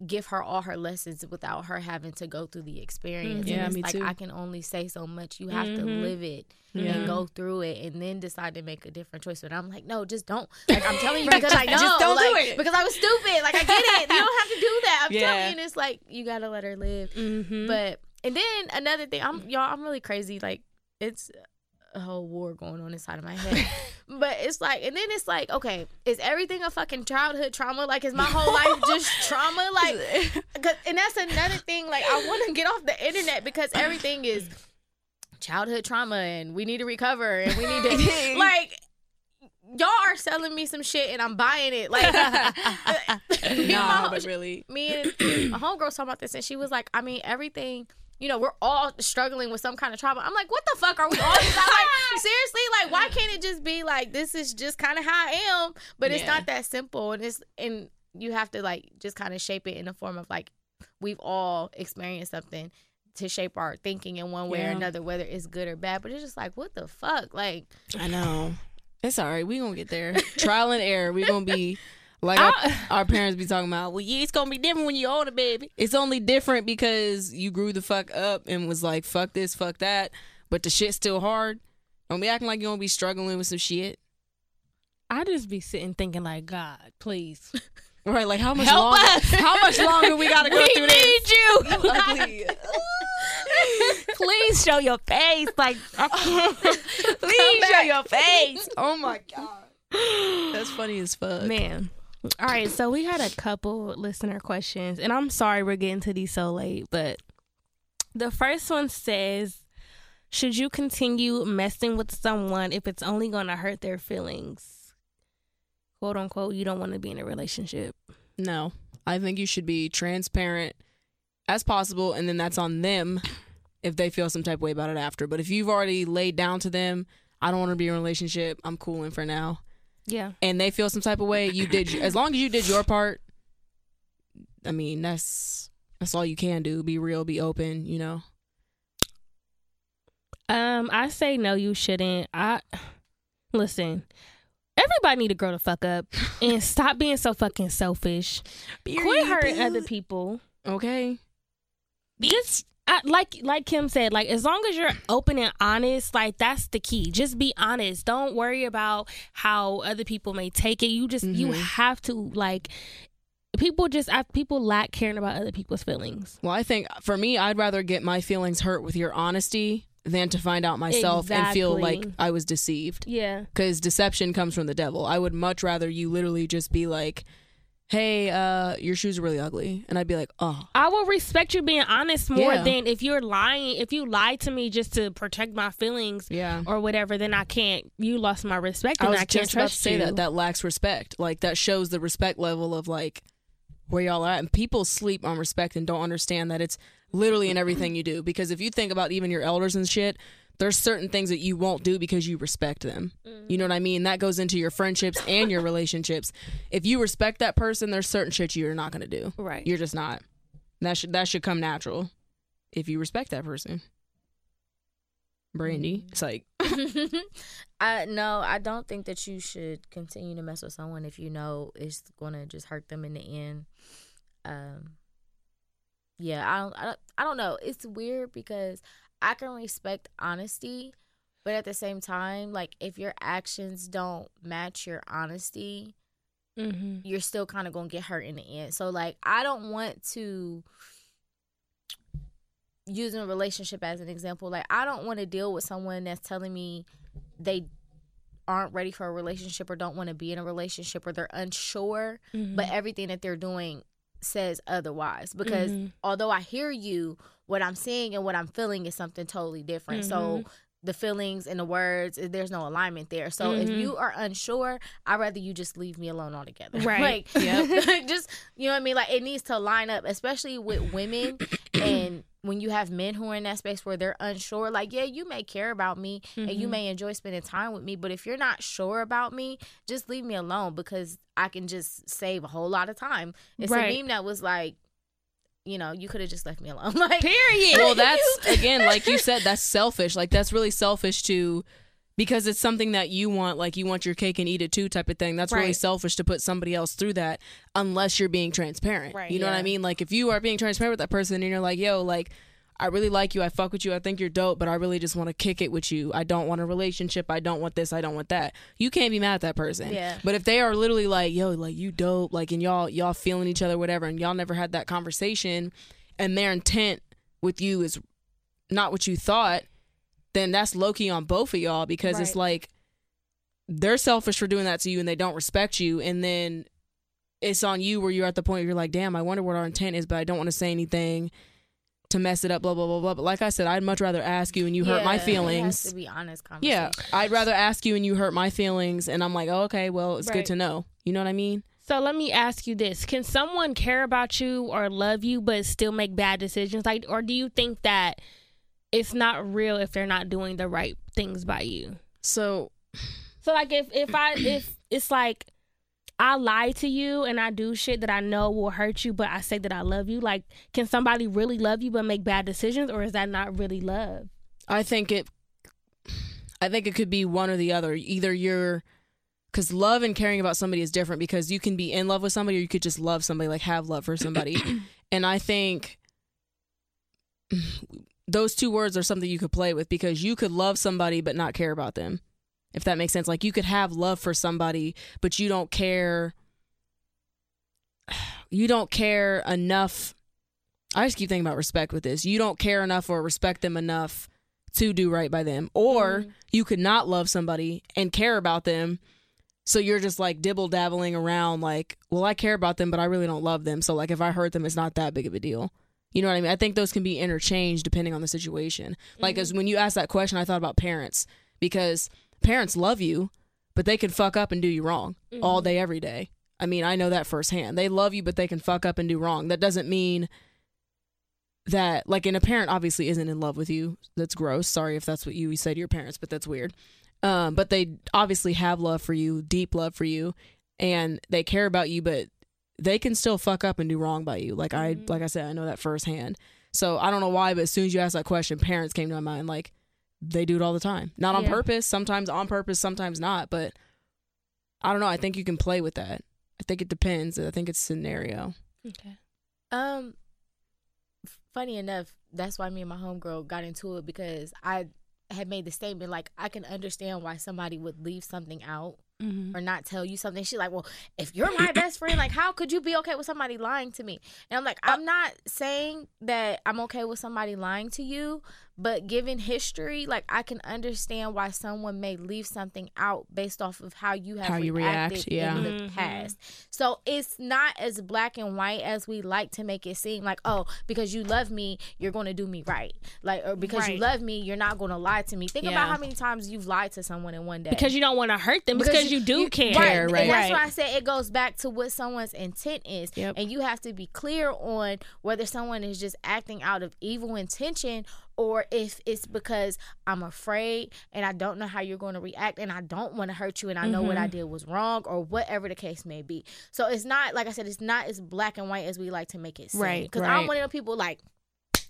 give her all her lessons without her having to go through the experience. Yeah, and it's me like too. I can only say so much. You have to Mhm. live it Yeah. and go through it and then decide to make a different choice. But I'm like, no, just don't. Like I'm telling you because I know. Just don't do it. Because I was stupid. Like I get it. You don't have to do that. I'm Yeah. telling you. And it's like you gotta let her live. Mm-hmm. But and then another thing, I'm y'all, I'm really crazy. Like it's a whole war going on inside of my head. but it's like, and then it's like, okay, is everything a fucking childhood trauma? Like, is my whole life just trauma? Like, and that's another thing. Like, I want to get off the internet because everything is childhood trauma, and we need to recover, and we need to like. y'all are selling me some shit and I'm buying it. Like, me and nah, but really, me and my homegirl was talking about this, and she was like, I mean, everything. You know, we're all struggling with some kind of trauma. I'm like, what the fuck are we all? like, seriously, like, why can't it just be like this is just kind of how I am? But it's not that simple, and it's and you have to like just kind of shape it in the form of like we've all experienced something to shape our thinking in one way or another, whether it's good or bad. But it's just like, what the fuck, like. I know. It's all right. We gonna get there. Trial and error. We gonna be like our, our parents be talking about. Well, yeah, it's gonna be different when you're older, baby. It's only different because you grew the fuck up and was like, fuck this, fuck that. But the shit's still hard. Don't be acting like you gonna be struggling with some shit. I just be sitting thinking like, God, please Right? Like how much Help longer? us. How much longer we gotta go we through this? We need you. You ugly. please show your face. Like, Please show your face. Oh my god. That's funny as fuck. man. All right, so we had a couple listener questions, and I'm sorry we're getting to these so late, but the first one says, "Should you continue messing with someone if it's only going to hurt their feelings?" "Quote unquote," you don't want to be in a relationship. No, I think you should be transparent as possible, and then that's on them if they feel some type of way about it after. But if you've already laid down to them, I don't want to be in a relationship. I'm cooling for now, Yeah, and they feel some type of way. You did as long as you did your part. I mean, that's that's all you can do. Be real, be open. You know. Um, I say no, you shouldn't. I listen. Everybody need to grow the fuck up and stop being so fucking selfish. Quit hurting other people. Okay. Just I, like like Kim said, like as long as you're open and honest, like that's the key. Just be honest. Don't worry about how other people may take it. You just you Mhm. have to like. People just I, people lack caring about other people's feelings. Well, I think for me, I'd rather get my feelings hurt with your honesty than to find out myself and feel like I was deceived. Yeah. because deception comes from the devil. I would much rather you literally just be like, "Hey, uh, your shoes are really ugly," and I'd be like, "Oh, I will respect you being honest more Yeah. than if you're lying. If you lie to me just to protect my feelings yeah." or whatever, then I can't. You lost my respect, I and was I, can't just about to trust say you. that that lacks respect. Like that shows the respect level of like where y'all are at. And people sleep on respect and don't understand that it's literally in everything you do. Because if you think about even your elders and shit, there's certain things that you won't do because you respect them. You know what I mean? That goes into your friendships and your relationships. If you respect that person, there's certain shit you're not gonna do. right. You're just not. That should that should come natural if you respect that person. Brandy, it's like I no, I don't think that you should continue to mess with someone if you know it's gonna just hurt them in the end. Um, yeah, I don't, I don't, I don't know. It's weird because I can respect honesty, but at the same time, like if your actions don't match your honesty, mm-hmm. you're still kind of gonna get hurt in the end. So like, I don't want to using a relationship as an example. Like, I don't want to deal with someone that's telling me they aren't ready for a relationship or don't want to be in a relationship or they're unsure, Mm-hmm. but everything that they're doing says otherwise. Because Mhm. although I hear you, what I'm seeing and what I'm feeling is something totally different. So Mhm. the feelings and the words, eh, there's no alignment there. So if Mhm. you are unsure, I'd rather you just leave me alone altogether. Right. like, Yep. just you know what I mean. Like it needs to line up, especially with women and. When you have men who are in that space where they're unsure, like, yeah, you may care about me and you Mhm. may enjoy spending time with me, but if you're not sure about me, just leave me alone because I can just save a whole lot of time. It's Right. a meme that was like, you know, you could have just left me alone. like, Period. well that's again like you said that's selfish like that's really selfish to because it's something that you want like you want your cake and eat it too type of thing that's really selfish to put somebody else through that unless you're being transparent Right, you know what i mean like if you are being transparent with that person and you're like yo like I really like you. I fuck with you. I think you're dope, but I really just want to kick it with you. I don't want a relationship. I don't want this. I don't want that. You can't be mad at that person. Yeah. But if they are literally like, yo, like you dope, like and y'all y'all feeling each other, whatever, and y'all never had that conversation, and their intent with you is not what you thought, then that's low key on both of y'all because it's like they're selfish for doing that to you and they don't respect you, and then it's on you where you're at the point where you're like, damn, I wonder what our intent is, but I don't want to say anything to mess it up, blah blah blah blah. But like I said, I'd much rather ask you and you hurt my Yeah, It has feelings. to be honest conversation. Yeah, I'd rather ask you and you hurt my feelings, and I'm like, oh, okay, well, it's Right. good to know. You know what I mean? So let me ask you this: Can someone care about you or love you but still make bad decisions? Like, or do you think that it's not real if they're not doing the right things by you? So So like, if if I if it's like I lie to you and I do shit that I know will hurt you, but I say that I love you, like, can somebody really love you but make bad decisions, or is that not really love? I think it. I think it could be one or the other. Either you're, because love and caring about somebody is different. Because you can be in love with somebody, or you could just love somebody, like have love for somebody. and I think those two words are something you could play with because you could love somebody but not care about them. If that makes sense, like you could have love for somebody, but you don't care. You don't care enough. I just keep thinking about respect with this. You don't care enough or respect them enough to do right by them. Or mm-hmm. you could not love somebody and care about them. So you're just like dibble dabbling around, like, well, I care about them, but I really don't love them. So, like, if I hurt them, it's not that big of a deal. You know what I mean? I think those can be interchanged depending on the situation. Like, as when you asked that question, I thought about parents because parents love you, but they can fuck up and do you wrong all day, every day. I mean, I know that firsthand. They love you, but they can fuck up and do wrong. That doesn't mean that, like, and a parent obviously isn't in love with you. That's gross. Sorry if that's what you say to your parents, but that's weird. Um, but they obviously have love for you, deep love for you, and they care about you, but they can still fuck up and do wrong by you. Like I, like I said, I know that firsthand. So I don't know why, but as soon as you asked that question, parents came to my mind. Like they do it all the time, not on Yeah. purpose. Sometimes on purpose, sometimes not. But I don't know. I think you can play with that. I think it depends. I think it's scenario. Okay. Um, funny enough, that's why me and my homegirl got into it because I had made the statement like I can understand why somebody would leave something out Mm-hmm. or not tell you something. She's like, "Well, if you're my best friend, like how could you be okay with somebody lying to me?" And I'm like, "I'm not saying that I'm okay with somebody lying to you, but given history, like I can understand why someone may leave something out based off of how you have How you reacted react, yeah. in the Mhm. past. So it's not as black and white as we like to make it seem. Like, oh, because you love me, you're going to do me right. Like, or because you love me, you're not going to lie to me. Think Yeah. about how many times you've lied to someone in one day. Because you don't want to hurt them, because, you, do care. Care, right. And that's why I say it goes back to what someone's intent is. Yep. And you have to be clear on whether someone is just acting out of evil intention or if it's because I'm afraid and I don't know how you're going to react and I don't want to hurt you and I know what I did was wrong or whatever the case may be. So it's not, like I said, it's not as black and white as we like to make it seem. Right, Because right. I'm one of the people like,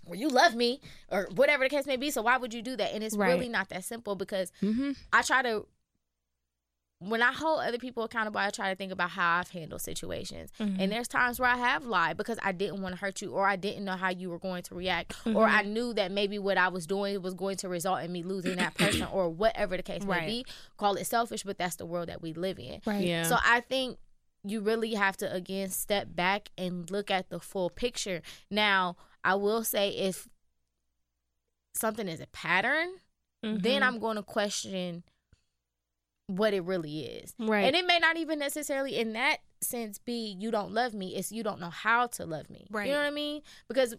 well, you love me or whatever the case may be. So why would you do that? And it's Right. really not that simple because Mm-hmm. I try to when I hold other people accountable, I try to think about how I've handled situations. Mm-hmm. And there's times where I have lied because I didn't want to hurt you or I didn't know how you were going to react or I knew that maybe what I was doing was going to result in me losing that person or whatever the case may be. Call it selfish, but that's the world that we live in. Right. Yeah. So I think you really have to again step back and look at the full picture. Now, I will say if something is a pattern, then Mhm. I'm going to question what it really is. Right. And it may not even necessarily in that sense be you don't love me, it's you don't know how to love me. Right. You know what I mean? Because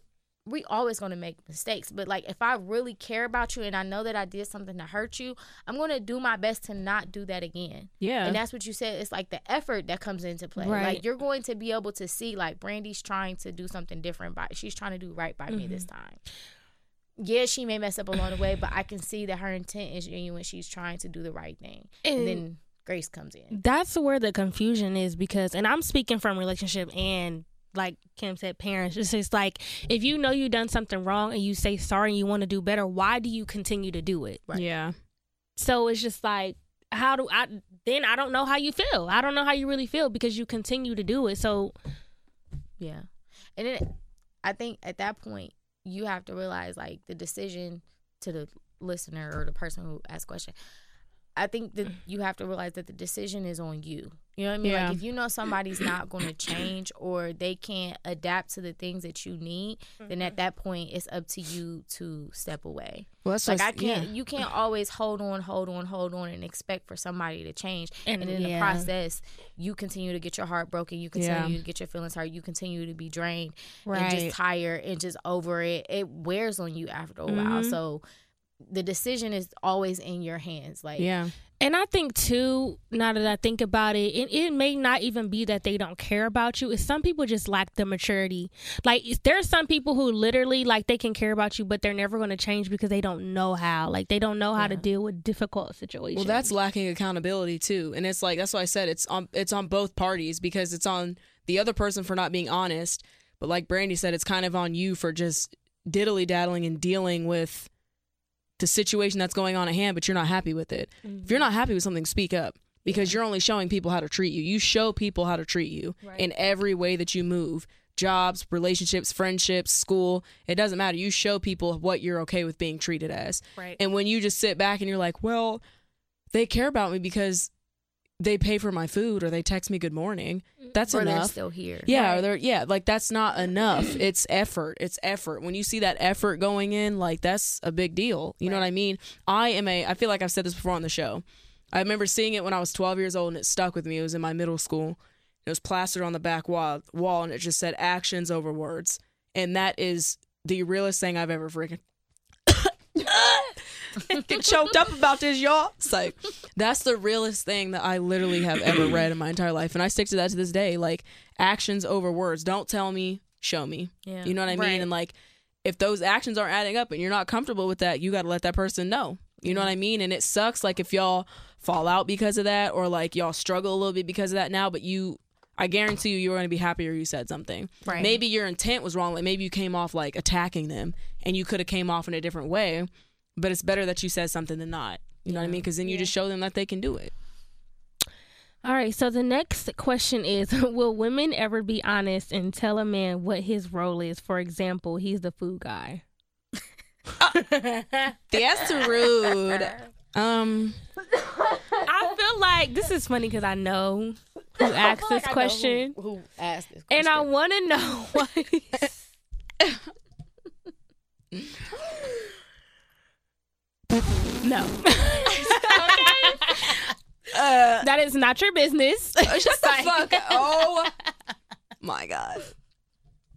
we always going to make mistakes, but like if I really care about you and I know that I did something to hurt you, I'm going to do my best to not do that again. Yeah. And that's what you said. It's like the effort that comes into play. Right. Like you're going to be able to see like Brandy's trying to do something different by she's trying to do right by me this Mm-hmm. time. Yeah, she may mess up along the way, but I can see that her intent is genuine. She's trying to do the right thing. And, And- then grace comes in. That's where the confusion is because, and I'm speaking from relationship and like Kim said, parents. It's just like if you know you done something wrong and you say sorry and you want to do better, why do you continue to do it? Right. Yeah. So it's just like, how do I? Then I don't know how you feel. I don't know how you really feel because you continue to do it. So Yeah. And then I think at that point you have to realize like the decision to the listener or the person who asked question. I think that mm. you have to realize that the decision is on you. You know what I mean? Yeah. Like if you know somebody's not going to change or they can't adapt to the things that you need, then at that point it's up to you to step away. Well, that's Like just- I can't, yeah. you can't always hold on, hold on, hold on, and expect for somebody to change. And, And- in the process, you continue to get your heart broken. You continue Yeah. to get your feelings hurt. You continue to be drained and Right. just tired and just over it. It wears on you after a while. Mhm. So the decision is always in your hands. Like yeah. And I think too, now that I think about it, it, it may not even be that they don't care about you. It's some people just lack the maturity. Like it's- there's some people who literally like they can care about you, but they're never going to change because they don't know how. Like they don't know how to deal with difficult situations. Well, that's lacking accountability too, and it's like that's why I said it's on it's on both parties because it's on the other person for not being honest, but like Brandy said, it's kind of on you for just diddly daddling and dealing with the situation that's going on at hand, but you're not happy with it. If you're mm-hmm. not happy with something, speak up because you're only showing people how to treat you. You show people how to treat you Right. in every way that you move. Jobs, relationships, friendships, school, it doesn't matter. You show people what you're okay with being treated as. right. And when you just sit back and you're like, well, they care about me because they pay for my food or they text me good morning. Mm-hmm. That's or they're enough. still here. Yeah, Right. or they're yeah, like that's not enough. It's effort. It's effort. When you see that effort going in, like that's a big deal. You know what I mean? I am a I feel like I've said this before on the show. I remember seeing it when I was 12 years old and it stuck with me. It was in my middle school. It was plastered on the back wall, wall and it just said actions over words. And that is the realest thing I've ever freaking get choked up about this, y'all. It's like that's the realest thing that I literally have ever read in my entire life, and I stick to that to this day. Like actions over words. Don't tell me, show me. Yeah. You know what I Right. mean? And like, if those actions aren't adding up and you're not comfortable with that, you got to let that person know. You know what I mean? And it sucks. Like if y'all fall out because of that, or like y'all struggle a little bit because of that now, but you. I guarantee you, you were going to be happier you said something. Right. Maybe your intent was wrong. Like maybe you came off like attacking them, and you could have came off in a different way. But it's better that you said something than not. You know what I mean? Because then you just show them that they can do it. All right. So the next question is: Will women ever be honest and tell a man what his role is? For example, he's the food guy. That's rude. Um, I feel like this is funny because I know who asked this question, Who, asked this and I want to know why. no. uh, That is not your business. shut the fuck. Oh my god.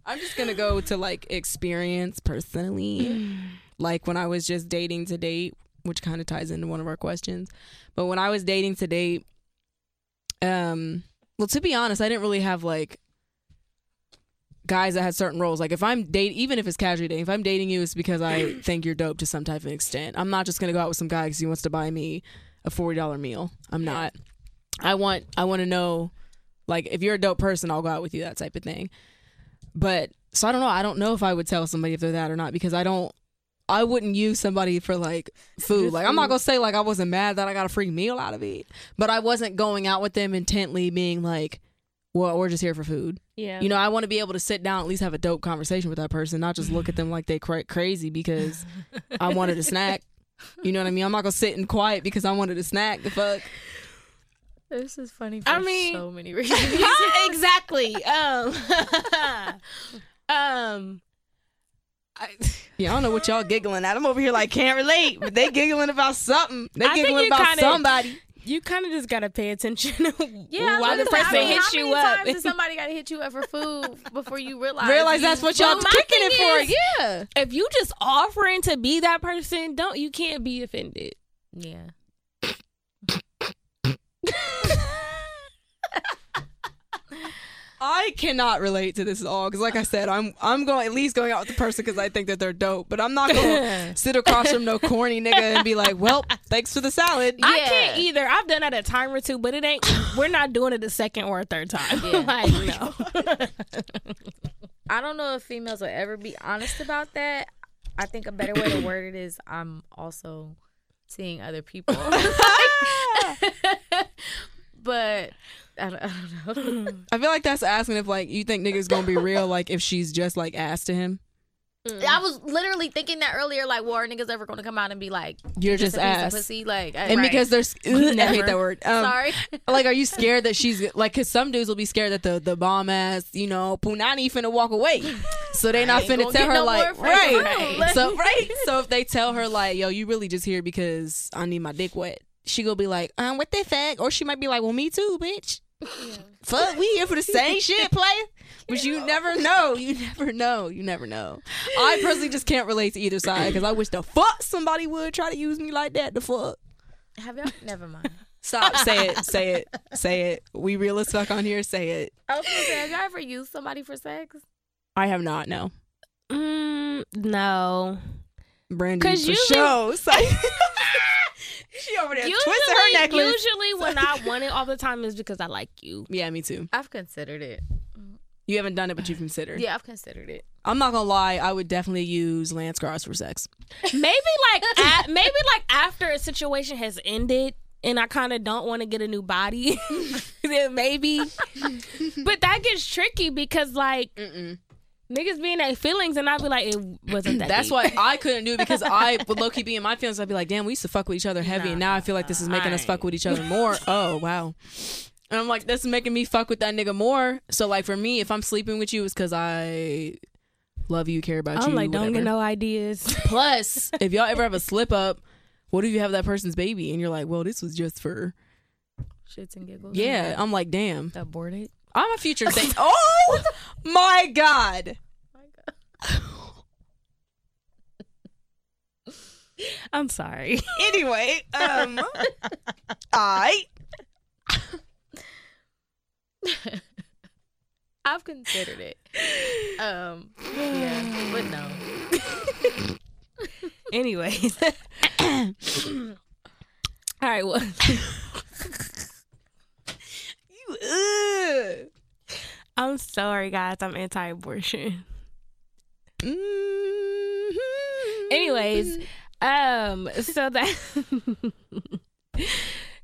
I'm just gonna go to like experience personally. like when I was just dating to date, which kind of ties into one of our questions. But when I was dating to date, um, well, to be honest, I didn't really have like guys that had certain roles. Like if I'm date, even if it's casually dating, if I'm dating you, it's because I think you're dope to some type of extent. I'm not just gonna go out with some guy because he wants to buy me a forty dollar meal. I'm not. I want I want to know, like if you're a dope person, I'll go out with you. That type of thing. But so I don't know. I don't know if I would tell somebody if they're that or not because I don't. I wouldn't use somebody for like food. Just Like I'm not gonna say like I wasn't mad that I got a free meal out of it, but I wasn't going out with them intently being like, well, we're just here for food. Yeah. You know, I want to be able to sit down at least have a dope conversation with that person, not just look at them like they cra- crazy because I wanted a snack. You know what I mean? I'm not gonna sit in quiet because I wanted a snack. The fuck. This is funny for I mean- so many reasons. exactly. Um. um. I, Yeah, I don't know what y'all giggling at. I'm over here like can't relate, but they giggling about something. They I think giggling about kinda- somebody. you kind of just gotta pay attention. Yeah, I while was the gonna person say, I mean, hits how you many up. times somebody got to hit you up for food before you realize Realize you- that's what y'all Well, my kicking it for. is- yeah. if you just offering to be that person, don't you can't be offended. Yeah. I cannot relate to this at all because, like I said, I'm I'm going at least going out with the person because I think that they're dope. But I'm not going to sit across from no corny nigga and be like, "Well, thanks for the salad." I can't either. I've done that a time or two, but it ain't. We're not doing it a second or a third time. Yeah. like no. I don't know if females will ever be honest about that. I think a better way to word it is I'm also seeing other people. but I don't, I don't know. I feel like that's asking if like you think niggas gonna be real, like if she's just like asked to him. I was literally thinking that earlier. Like, well, are niggas ever going to come out and be like, You're just, a piece of ass. pussy? Like, I- And right. because there's, I hate Never. that word. Um, sorry, like, are you scared that she's like? Because some dudes will be scared that the the bomb ass, you know, punani finna walk away, so they not finna tell her no like, right. Right. So right. So if they tell her like, yo, you really just here because I need my dick wet, she gonna be like, um, what the fuck? Or she might be like, well, me too, bitch. Fuck, we here for the same shit, player. But you never know. You never know. You never know. I personally just can't relate to either side because I wish the fuck somebody would try to use me like that. The fuck. have y'all? Never mind. Stop. Say it. Say it. Say it. We real as fuck on here. Say it. I was gonna say, have y'all ever used somebody for sex? I have not. No. Mm, no. Brandy 'Cause for usually- show. So- she over there twisting her Usually, necklace. usually when I want it all the time is because I like you. Yeah, me too. I've considered it. You haven't done it, but you've considered. Yeah, I've considered it. I'm not gonna lie. I would definitely use Lance Cross for sex. Maybe like a, maybe like after a situation has ended and I kind of don't want to get a new body, then maybe. but that gets tricky because like Mm-mm. Niggas be in their feelings and I'd be like, it wasn't that. That's deep. why I couldn't do it because I would low key be in my feelings. I'd be like, damn, we used to fuck with each other heavy, and now I feel like this is making us fuck with each other more. Oh wow. And I'm like, this is making me fuck with that nigga more. So like for me, if I'm sleeping with you, it's because I love you, care about you. I'm you. like, don't whatever. get no ideas. Plus, if y'all ever have a slip up, what if you have that person's baby and you're like, well, this was just for Shits and giggles. yeah. I'm like, damn, Aborted. I'm a future thing. oh my god. I'm sorry. Anyway, um, I I've considered it. Um, yeah, but no. Anyways. All right. Well. Ugh. I'm sorry, guys. I'm anti-abortion. Mhm. Anyways, um, so that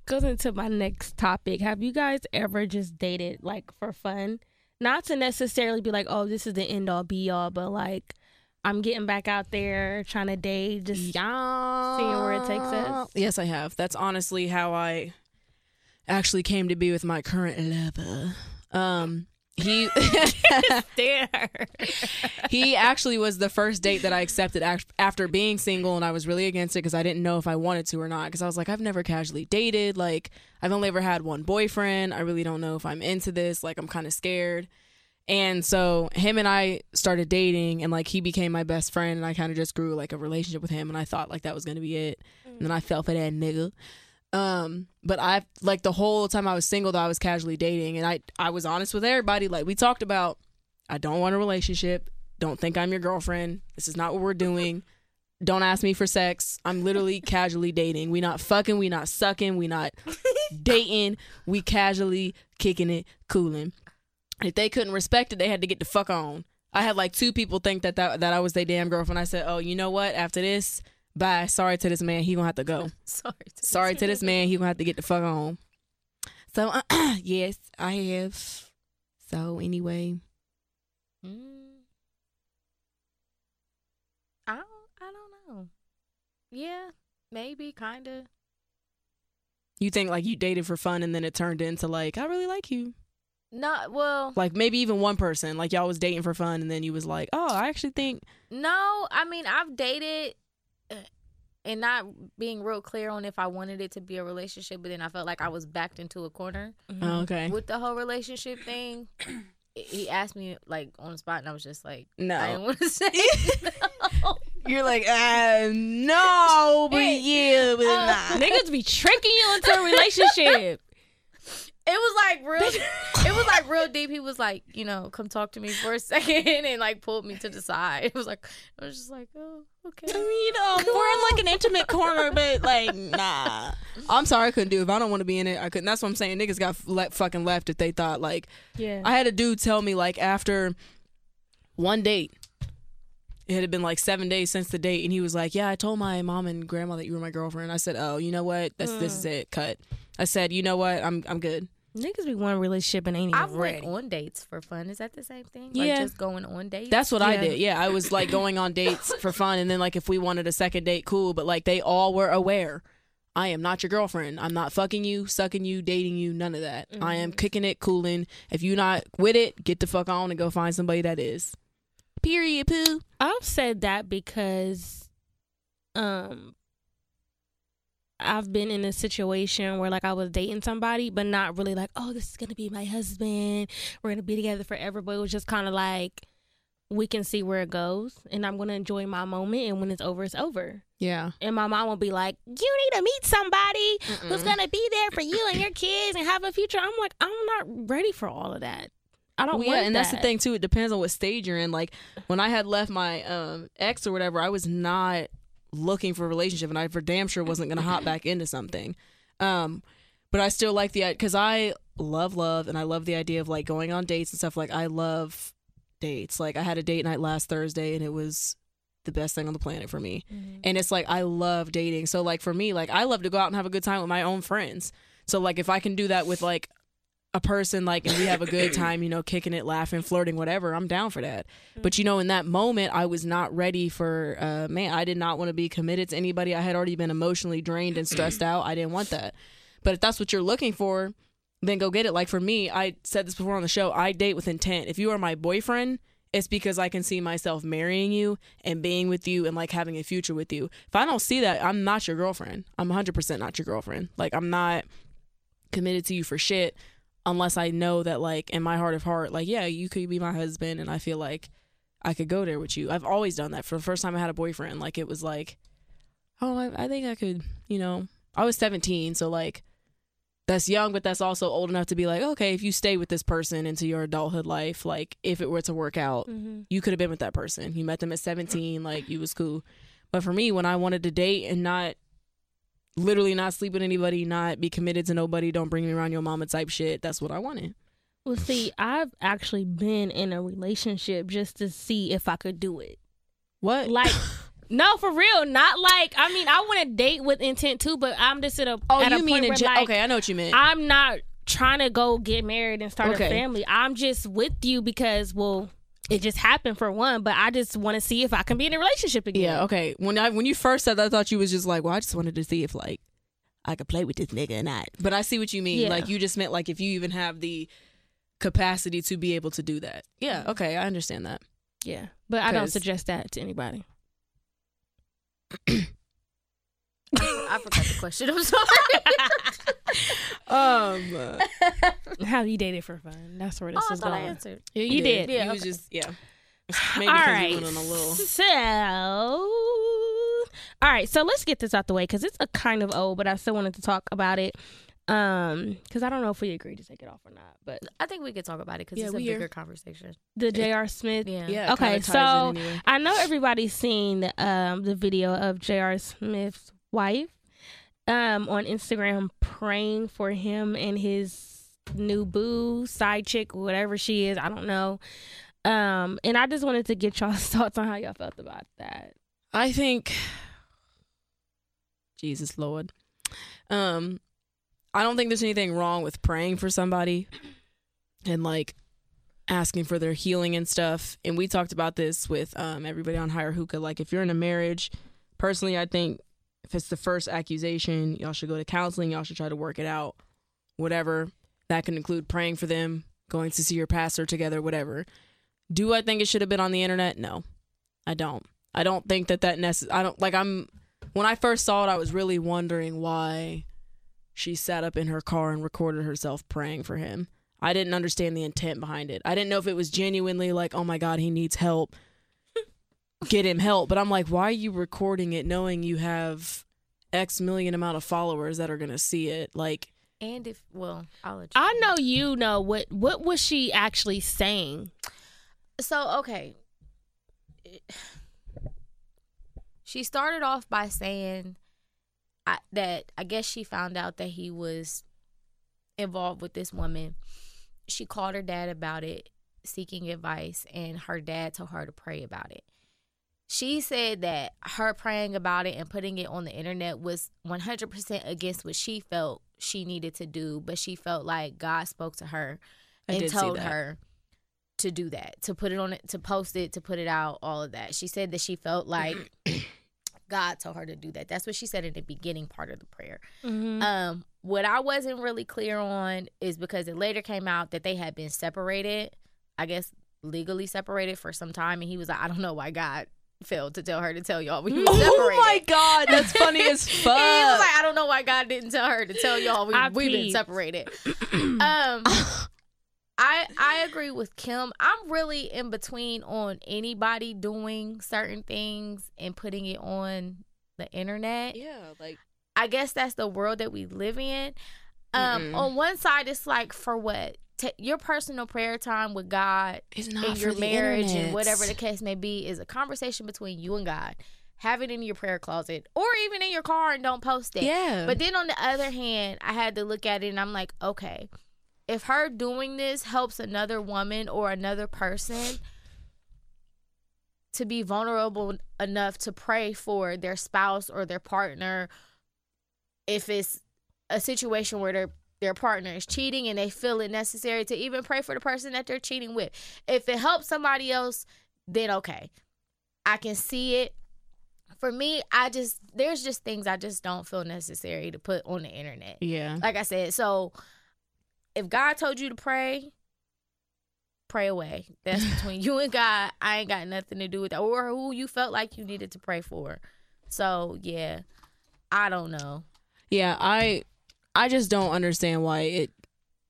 goes into my next topic. Have you guys ever just dated like for fun? Not to necessarily be like, oh, this is the end all be all, but like I'm getting back out there trying to date, just yeah. Seeing where it takes us? Yes, I have. That's honestly how I actually came to be with my current lover. Um, he there. he actually was the first date that I accepted after being single, and I was really against it because I didn't know if I wanted to or not. Because I was like, I've never casually dated. Like, I've only ever had one boyfriend. I really don't know if I'm into this. Like, I'm kind of scared. And so him and I started dating, and like he became my best friend, and I kind of just grew like a relationship with him, and I thought like that was gonna be it. And then I fell for that nigga. Um, but I like the whole time I was single, though I was casually dating, and I I was honest with everybody. Like we talked about, I don't want a relationship. Don't think I'm your girlfriend. This is not what we're doing. Don't ask me for sex. I'm literally casually dating. We not fucking. We not sucking. We not dating. We casually kicking it, cooling. If they couldn't respect it, they had to get the fuck on. I had like two people think that that, that I was their damn girlfriend. I said, "Oh, you know what? After this, bye. Sorry to this man. He gonna have to go. Sorry. To Sorry to this man. He gonna have to get the fuck on." So yes, I have. So anyway, Mm. I don't, I don't know. Yeah, maybe, kind of. you think like you dated for fun and then it turned into like I really like you. Not well. Like maybe even one person, like y'all was dating for fun and then you was like, "Oh, I actually think No, I mean I've dated, uh, and not being real clear on if I wanted it to be a relationship, but then I felt like I was backed into a corner oh, okay." with the whole relationship thing. He asked me like on the spot, and I was just like, "No, I No. didn't want to say. no. You're like, uh, no, but yeah, but Uh, nah. Niggas be tricking you into a relationship. It was like real. it was like real deep. He was like, you know, come talk to me for a second, and like pulled me to the side. It was like, I was just like, oh, okay. you know, we're in like an intimate corner, but like, nah. I'm sorry, I couldn't do it. If I don't want to be in it, I couldn't. That's what I'm saying. Niggas got let fucking left if they thought like Yeah. I had a dude tell me like after one date, it had been like seven days since the date, and he was like, "Yeah, I told my mom and grandma that you were my girlfriend." I said, "Oh, you know what? That's this mm. is it. Cut." I said, "You know what? I'm I'm good." Niggas be wanting a relationship and ain't even I've ready. went on dates for fun. Is that the same thing? Yeah. Like just going on dates. That's what I did. Yeah, I was like going on dates for fun, and then like if we wanted a second date, cool. But like they all were aware. I am not your girlfriend. I'm not fucking you, sucking you, dating you, none of that. I am kicking it, cooling. If you're not with it, get the fuck on and go find somebody that is. Period. Poo. I've said that because um I've been in a situation where like I was dating somebody but not really like, oh, this is gonna be my husband. We're gonna be together forever. But it was just kinda like we can see where it goes and I'm gonna enjoy my moment and when it's over, it's over. Yeah. And my mom will be like, You need to meet somebody who's Mm-mm. gonna be there for you and your kids and have a future. I'm like, I'm not ready for all of that. I don't Well, want yeah, and that's the thing too. It depends on what stage you're in. Like when I had left my um ex or whatever, I was not looking for a relationship, and I for damn sure wasn't gonna hop back into something. Um, but I still like the because I love love, and I love the idea of like going on dates and stuff. Like I love dates. Like I had a date night last Thursday, and it was the best thing on the planet for me. And it's like I love dating. So like for me, like I love to go out and have a good time with my own friends. So like if I can do that with like a person like and we have a good time, you know, kicking it, laughing, flirting, whatever, I'm down for that. But you know, in that moment I was not ready for uh man, I did not want to be committed to anybody. I had already been emotionally drained and stressed out. I didn't want that. But if that's what you're looking for, then go get it. Like for me, I said this before on the show, I date with intent. If you are my boyfriend, it's because I can see myself marrying you and being with you and like having a future with you. If I don't see that, I'm not your girlfriend. I'm 100% not your girlfriend. Like I'm not committed to you for shit unless I know that like in my heart of heart, like yeah, you could be my husband and I feel like I could go there with you. I've always done that. For the first time I had a boyfriend, like it was like, oh, I, I think I could, you know, I was 17, so like that's young, but that's also old enough to be like, okay, if you stay with this person into your adulthood life, like if it were to work out, Mm-hmm. you could have been with that person. You met them at 17, like you was cool. But for me, when I wanted to date and not literally not sleep with anybody, not be committed to nobody, don't bring me around your mama type shit, that's what I wanted. Well, see, I've actually been in a relationship just to see if I could do it. What? Like, no, for real. Not like, I mean, I want to date with intent too, but I'm just at a, oh, at you a mean point in where, like, okay? I know what you meant. I'm not trying to go get married and start Okay. a family. I'm just with you because, well, it just happened for one, but I just want to see if I can be in a relationship again. yeah, okay. When I when you first said that, I thought you was just like, well, I just wanted to see if like I could play with this nigga or not. But I see what you mean. Yeah. Like you just meant like if you even have the capacity to be able to do that. Yeah, okay, I understand that. Yeah. But I don't suggest that to anybody. I forgot the question. I'm sorry. Um, How you dated for fun? That's where this oh, I is thought I going. answered. yeah, You did. Yeah, Yeah, you was just yeah. Maybe All because right. we went on a little. So, all right. So let's get this out the way because it's a kind of old, but I still wanted to talk about it. Um, because I don't know if we agree to take it off or not. But I think we could talk about it because Yeah, it's a we here. bigger conversation. the J.R. Smith. Yeah. Yeah. Okay, so- anyway. I know everybody's seen um the video of J.R. Smith's wife um on Instagram praying for him and his new boo, side chick, whatever she is. I don't know. Um, and I just wanted to get y'all's thoughts on how y'all felt about that. I think Jesus Lord. Um I don't think there's anything wrong with praying for somebody and like asking for their healing and stuff. And we talked about this with um everybody on Higher Hookah. Like if you're in a marriage, personally I think if it's the first accusation, y'all should go to counseling, y'all should try to work it out. Whatever. That can include praying for them, going to see your pastor together, whatever. Do I think it should have been on the internet? No. I don't. I don't think that that necess- I don't like I'm when I first saw it I was really wondering why she sat up in her car and recorded herself praying for him. I didn't understand the intent behind it. I didn't know if it was genuinely like, "Oh my god, he needs help." Get him help. But I'm like, "Why are you recording it knowing you have X million amount of followers that are going to see it?" Like And if well, I'll let you. I know you know what what was she actually saying? So okay, she started off by saying I, that I guess she found out that he was involved with this woman. She called her dad about it, seeking advice, and her dad told her to pray about it. She said that her praying about it and putting it on the internet was 100% against what she felt she needed to do, but she felt like God spoke to her I and told her to do that, to put it on it, to post it, to put it out, all of that. She said that she felt like God told her to do that. That's what she said in the beginning part of the prayer. Mhm. Um, what I wasn't really clear on is because it later came out that they had been separated, I guess legally separated for some time, and he was like, I don't know why God failed to tell her to tell y'all we were separated. Oh my god, that's funny as And fuck. he was like, I don't know why God didn't tell her to tell y'all we, I we've been separated. um, I I agree with Kim. I'm really in between on anybody doing certain things and putting it on the internet. yeah, like I guess that's the world that we live in. Um, on one side, it's like for what Ta your personal prayer time with God it's not in your marriage and whatever the case may be is a conversation between you and God. Have it in your prayer closet or even in your car and don't post it. Yeah, But then on the other hand, I had to look at it and I'm like, okay, if her doing this helps another woman or another person to be vulnerable enough to pray for their spouse or their partner, if it's a situation where their their partner is cheating and they feel it necessary to even pray for the person that they're cheating with. If it helps somebody else, then okay. I can see it for me, I just there's just things I just don't feel necessary to put on the internet. yeah, Like I said, so if God told you to pray, pray away. That's between you and God. I ain't got nothing to do with that, or who you felt like you needed to pray for. So yeah, I don't know. yeah. I I just don't understand why it.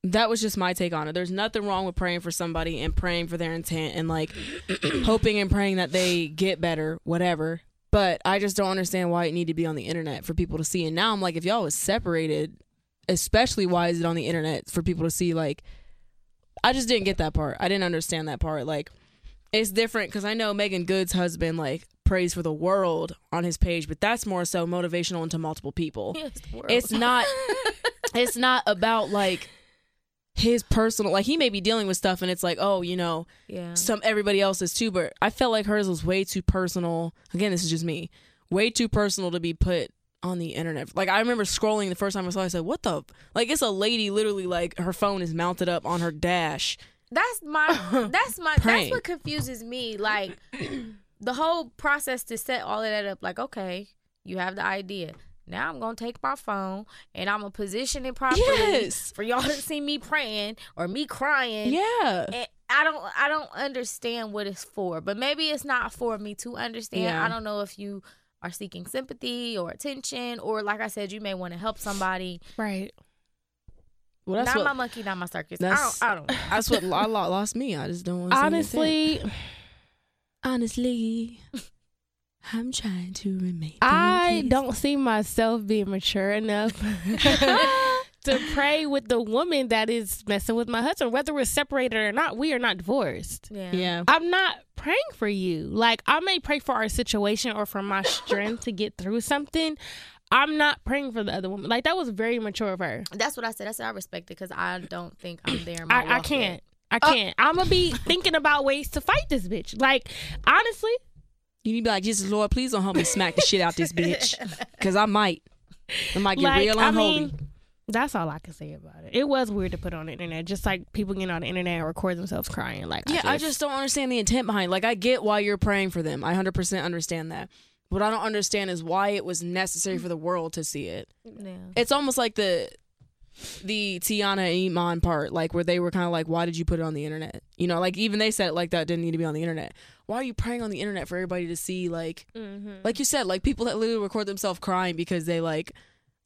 That was just my take on it. There's nothing wrong with praying for somebody and praying for their intent and like hoping and praying that they get better, whatever. But I just don't understand why it need to be on the internet for people to see. And now I'm like, if y'all was separated, especially why is it on the internet for people to see? Like, I just didn't get that part. I didn't understand that part. Like, it's different because I know Meagan Good's husband like prays for the world on his page, but that's more so motivational into multiple people. It's not. it's not about like his personal. Like he may be dealing with stuff, and it's like, oh, you know, yeah. some everybody else is too. But I felt like hers was way too personal. Again, this is just me. Way too personal to be put on the internet. Like I remember scrolling the first time I saw. it, I said, "What the?" Like it's a lady literally like her phone is mounted up on her dash. That's my that's my that's what confuses me. Like the whole process to set all of that up, like, okay, you have the idea. Now I'm gonna take my phone and I'm gonna position it properly Yes. for y'all to see me praying or me crying. Yeah. And I don't I don't understand what it's for. But maybe it's not for me to understand. Yeah. I don't know if you are seeking sympathy or attention or like I said, you may want to help somebody. Right. Well, that's not what. my monkey, not my circus. I that's- don't I don't know. that's what lo- lost me. I just don't want. to Honestly, honestly, I'm trying to remain. I peace. don't see myself being mature enough to pray with the woman that is messing with my husband. Whether we're separated or not, we are not divorced. Yeah. Yeah. I'm not praying for you. Like I may pray for our situation or for my strength to get through something. I'm not praying for the other woman. Like that was very mature of her. That's what I said. I said I respect it because I don't think I'm there. In my I, I can't. yet. I uh, can't. I'm gonna be thinking about ways to fight this bitch. Like honestly, You need to be like, Jesus, Lord, please don't help me smack the shit out this bitch, because I might. I might get like real I unholy. mean, that's all I can say about it. It was weird to put on the internet, just like people getting on the internet and record themselves crying. Like yeah, I just don't understand the intent behind. Like, I get why you're praying for them. I hundred percent understand that. What I don't understand is why it was necessary for the world to see it. Yeah. It's almost like the the Tiana and Iman part, like where they were kind of like, "Why did you put it on the internet?" You know, like even they said it like that didn't need to be on the internet. Why are you praying on the internet for everybody to see? Like, Mm-hmm. like you said, like people that literally record themselves crying because they like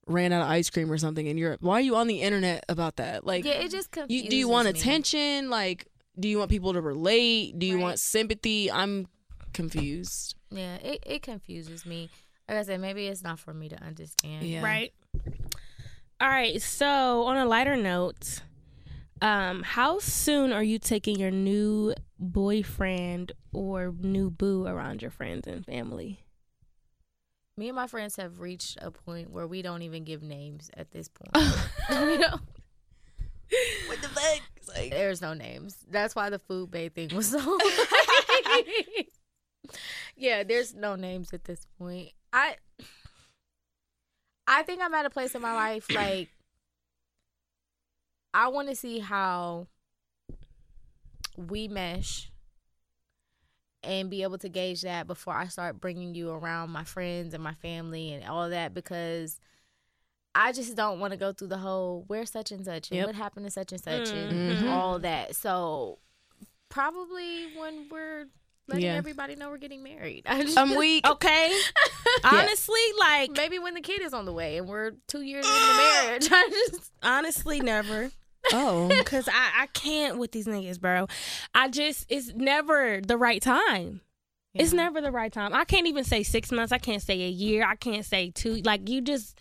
ran out of ice cream or something in Europe. Why are you on the internet about that? Like, Yeah, it just you, confuses do you want me. attention? Like, do you want people to relate? Do you Right. want sympathy? I'm confused. Yeah, it, it confuses me. Like I said, maybe it's not for me to understand. Yeah. Right. All right. So, on a lighter note, um, how soon are you taking your new boyfriend or new boo around your friends and family? Me and my friends have reached a point where we don't even give names at this point. you know? What the fuck? Like, There's no names. That's why the food bae thing was so. yeah, there's no names at this point. I I think I'm at a place in my life like I want to see how we mesh and be able to gauge that before I start bringing you around my friends and my family and all that because I just don't want to go through the whole where such and such and Yep. what happened to such and such Mhm. and all that. So probably when we're letting Yeah. everybody know we're getting married. I just, I'm weak. Okay. honestly, like maybe when the kid is on the way and we're two years into the marriage. I just honestly, never. Oh. Cause I, I can't with these niggas, bro. I just it's never the right time. It's never the right time. I can't even say six months. I can't say a year. I can't say two. Like you just,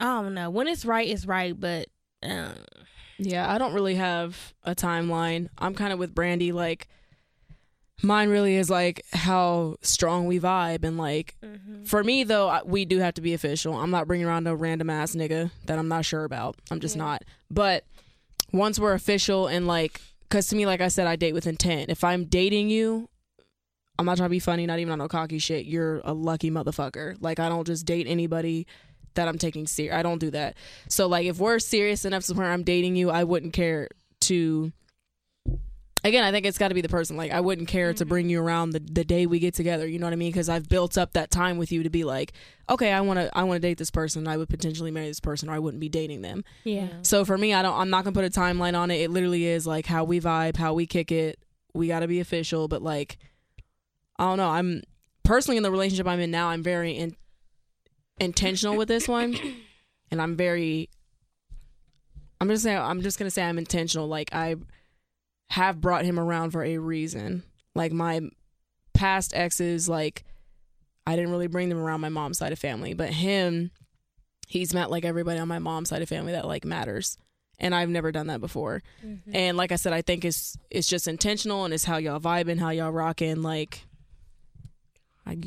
I don't know. When it's right, it's right. But um, Yeah, I don't really have a timeline. I'm kind of with Brandy. Like, mine really is like how strong we vibe. And like, mm-hmm. for me, though, we do have to be official. I'm not bringing around no random ass nigga that I'm not sure about. I'm just Yeah. not. But once we're official and like, because to me, like I said, I date with intent. If I'm dating you, I'm not trying to be funny, not even on no cocky shit. You're a lucky motherfucker. Like, I don't just date anybody that I'm taking serious. I don't do that. So like if we're serious enough to where I'm dating you, I wouldn't care to Again, I think it's got to be the person. Like I wouldn't care to bring you around the, the day we get together. You know what I mean? Because I've built up that time with you to be like, okay, I want to I want to date this person. I would potentially marry this person, or I wouldn't be dating them. yeah. So for me, I don't. I'm not gonna put a timeline on it. It literally is like how we vibe, how we kick it. We got to be official, but like, I don't know. I'm personally in the relationship I'm in now. I'm very in, intentional with this one, and I'm very. I'm just saying. I'm just gonna say I'm intentional. Like I have brought him around for a reason. Like my past exes, like I didn't really bring them around my mom's side of family, but him he's met like everybody on my mom's side of family that like matters and i've never done that before Mm-hmm. and like i said i think it's it's just intentional and it's how y'all vibing how y'all rocking like I,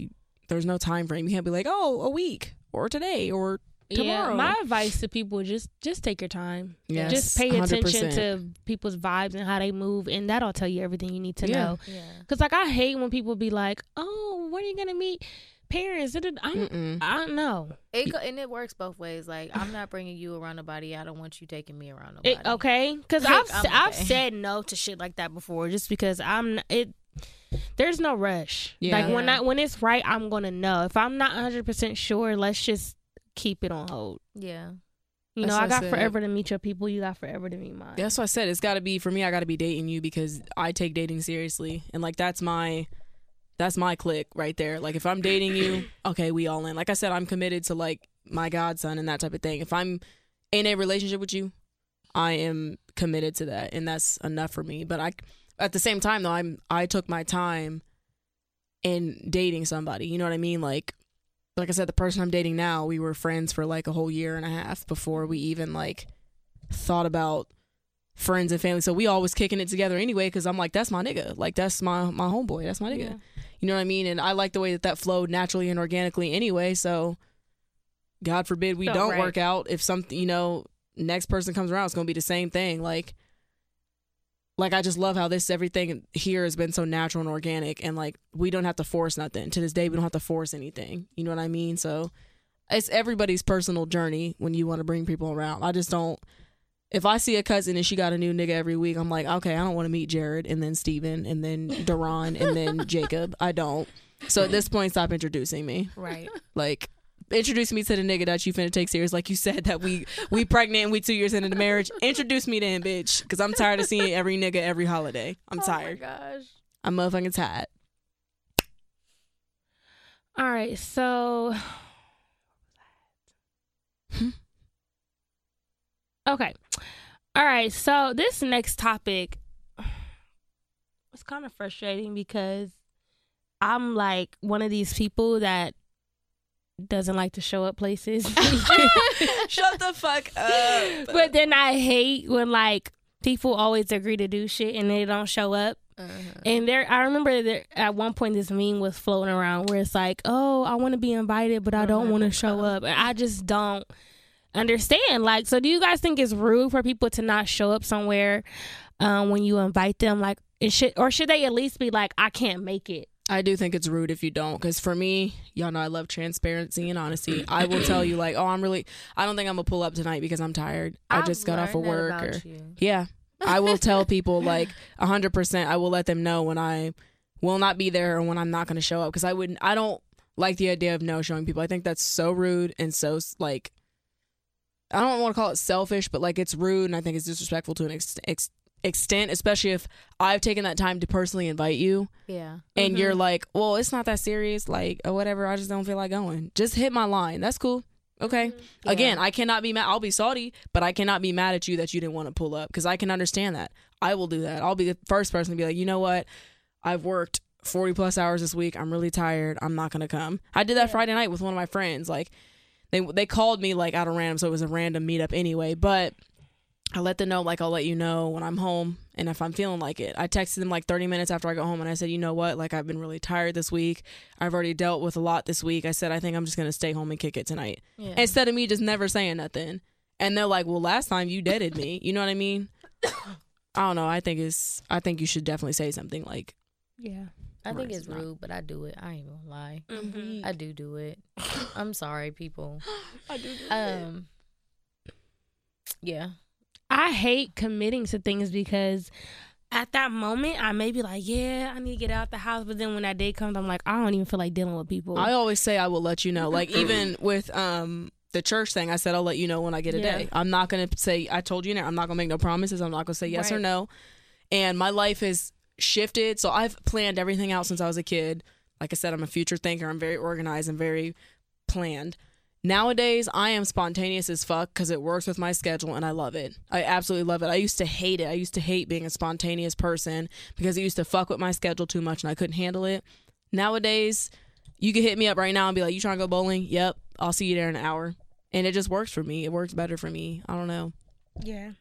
there's no time frame you can't be like oh a week or today or tomorrow Yeah, my advice to people just just take your time. Yes, just pay attention 100%. to people's vibes and how they move, and that'll tell you everything you need to Yeah. know. yeah. Cause like I hate when people be like, "Oh, when are you gonna meet parents?" I'm, Mm-mm. I don't know. It go, and it works both ways. Like I'm not bringing you around nobody. I don't want you taking me around nobody. It, okay, because Like, I've I'm I've said no to shit like that before, just because I'm it. There's no rush. Yeah. Like when Yeah. I when it's right, I'm gonna know. If I'm not 100 percent sure, let's just keep it on hold. Yeah. You know, I I got said. forever to meet your people. You got forever to meet mine. that's what i said it's got to be for me i got to be dating you because i take dating seriously and like that's my that's my click right there like if i'm dating you okay we all in like i said i'm committed to like my godson and that type of thing if i'm in a relationship with you i am committed to that and that's enough for me but i at the same time though i'm i took my time in dating somebody you know what i mean like like i said the person i'm dating now we were friends for like a whole year and a half before we even like thought about friends and family. So we always kicking it together anyway because i'm like that's my nigga. Like that's my my homeboy. That's my nigga. Yeah. you know what i mean? And i like the way that that flowed naturally and organically anyway so god forbid we Felt don't right. work out if something you know next person comes around it's gonna be the same thing. Like like i just love how this everything here has been so natural and organic and like we don't have to force nothing to this day we don't have to force anything you know what i mean so it's everybody's personal journey when you want to bring people around i just don't if I see a cousin and she got a new nigga every week, I'm like, okay, I don't want to meet Jared and then Steven and then Duran and then Jacob. I don't. So at this point, stop introducing me. Right. Like, introduce me to the nigga that you finna take serious. Like you said that we we pregnant and we two years into the marriage. Introduce me to him, bitch. Because I'm tired of seeing every nigga every holiday. I'm tired. Oh my gosh. I'm motherfucking tired. All right. So. Okay. All right. So this next topic was kind of frustrating because I'm like one of these people that doesn't like to show up places. Shut the fuck up. but then I hate when like people always agree to do shit and they don't show up. Uh-huh. And there, I remember there at one point this meme was floating around where it's like, "Oh, I want to be invited, but I don't want to show up." And I just don't understand. Like, so do you guys think it's rude for people to not show up somewhere um, when you invite them? Like, it should or should they at least be like, "I can't make it." I do think it's rude if you don't, because for me, y'all know I love transparency and honesty. I will tell you, like, oh, I'm really, I don't think I'm gonna pull up tonight because I'm tired. I I've just got off of work, or you. yeah, I will tell people like hundred percent. I will let them know when I will not be there or when I'm not gonna show up, because I wouldn't. I don't like the idea of no showing people. I think that's so rude and so like, I don't want to call it selfish, but like it's rude and I think it's disrespectful to an ex- ex- extent, especially if I've taken that time to personally invite you Yeah. and you're mm-hmm. like, well, it's not that serious, like, or whatever. I just don't feel like going. Just hit my line. That's cool. Okay. Mm-hmm. Yeah. Again, I cannot be mad. I'll be salty, but I cannot be mad at you that you didn't want to pull up because I can understand that. I will do that. I'll be the first person to be like, you know what? I've worked 40 plus hours this week. I'm really tired. I'm not going to come. I did that Friday night with one of my friends. Like, they, they called me like out of random, so it was a random meetup anyway. But I let them know like I'll let you know when I'm home and if I'm feeling like it. I texted them like 30 minutes after I got home and I said, "You know what? Like I've been really tired this week. I've already dealt with a lot this week. I said I think I'm just going to stay home and kick it tonight." Yeah. Instead of me just never saying nothing. And they're like, "Well, last time you deaded me." You know what I mean? I don't know. I think it's I think you should definitely say something like Yeah. I think it's not. rude, but I do it. I ain't gonna lie. Mm-hmm. I do do it. I'm sorry, people. I do. Um. Yeah. I hate committing to things because at that moment I may be like, yeah, I need to get out the house, but then when that day comes, I'm like, I don't even feel like dealing with people. I always say I will let you know. Like even with um the church thing, I said I'll let you know when I get a Yeah. day. I'm not gonna say I told you now. I'm not gonna make no promises. I'm not gonna say yes or no. And my life has shifted, so I've planned everything out since I was a kid. Like I said, I'm a future thinker. I'm very organized and very planned. Nowadays, I am spontaneous as fuck because it works with my schedule and I love it. I absolutely love it. I used to hate it. I used to hate being a spontaneous person because it used to fuck with my schedule too much and I couldn't handle it. Nowadays, you can hit me up right now and be like, "You trying to go bowling?" Yep, I'll see you there in an hour, and it just works for me. It works better for me. I don't know. Yeah.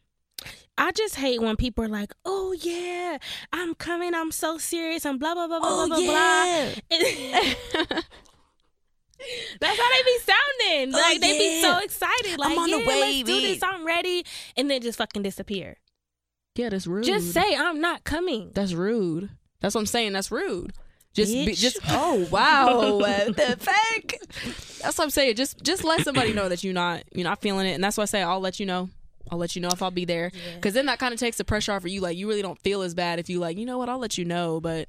I just hate when people are like, "Oh yeah, I'm coming. I'm so serious." And blah blah blah blah oh, blah blah. blah. That's how they be sounding. Oh, like they be so excited. Like, I'm on the yeah, way, let's do this. I'm ready, and then just fucking disappear. Yeah, that's rude. Just say I'm not coming. that's rude. That's what I'm saying. That's rude. Just, be, just. Oh wow, what the fuck? That's what I'm saying. Just, just let somebody know that you're not, you're not feeling it, and that's why I say I'll let you know. I'll let you know if I'll be there, because then that kind of takes the pressure off of you. Like you really don't feel as bad if you like, you know what? I'll let you know, but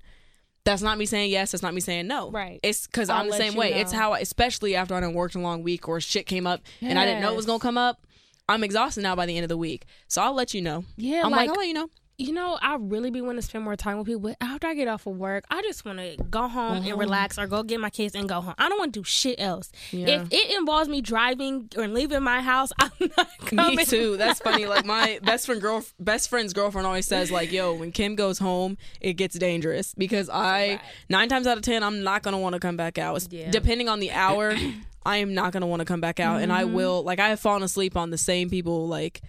that's not me saying yes. That's not me saying no. Right. It's because I'm the same way. It's how, I, especially after I done worked a long week or shit came up and I didn't know it was gonna come up. I'm exhausted now by the end of the week, so I'll let you know. Yeah, I'm like like, I'll let you know. You know, I really be wanting to spend more time with people. But after I get off of work, I just want to go home and relax or go get my kids and go home. I don't want to do shit else. Yeah. If it involves me driving or leaving my house, I'm not coming. Me too. That's funny. Like my best friend girl, best friend's girlfriend always says, like, "Yo, when Kim goes home, it gets dangerous because I nine times out of ten, I'm not gonna want to come back out. Yeah. Depending on the hour, I am not gonna want to come back out, and I Mm-hmm. will. Like, I have fallen asleep on the same people like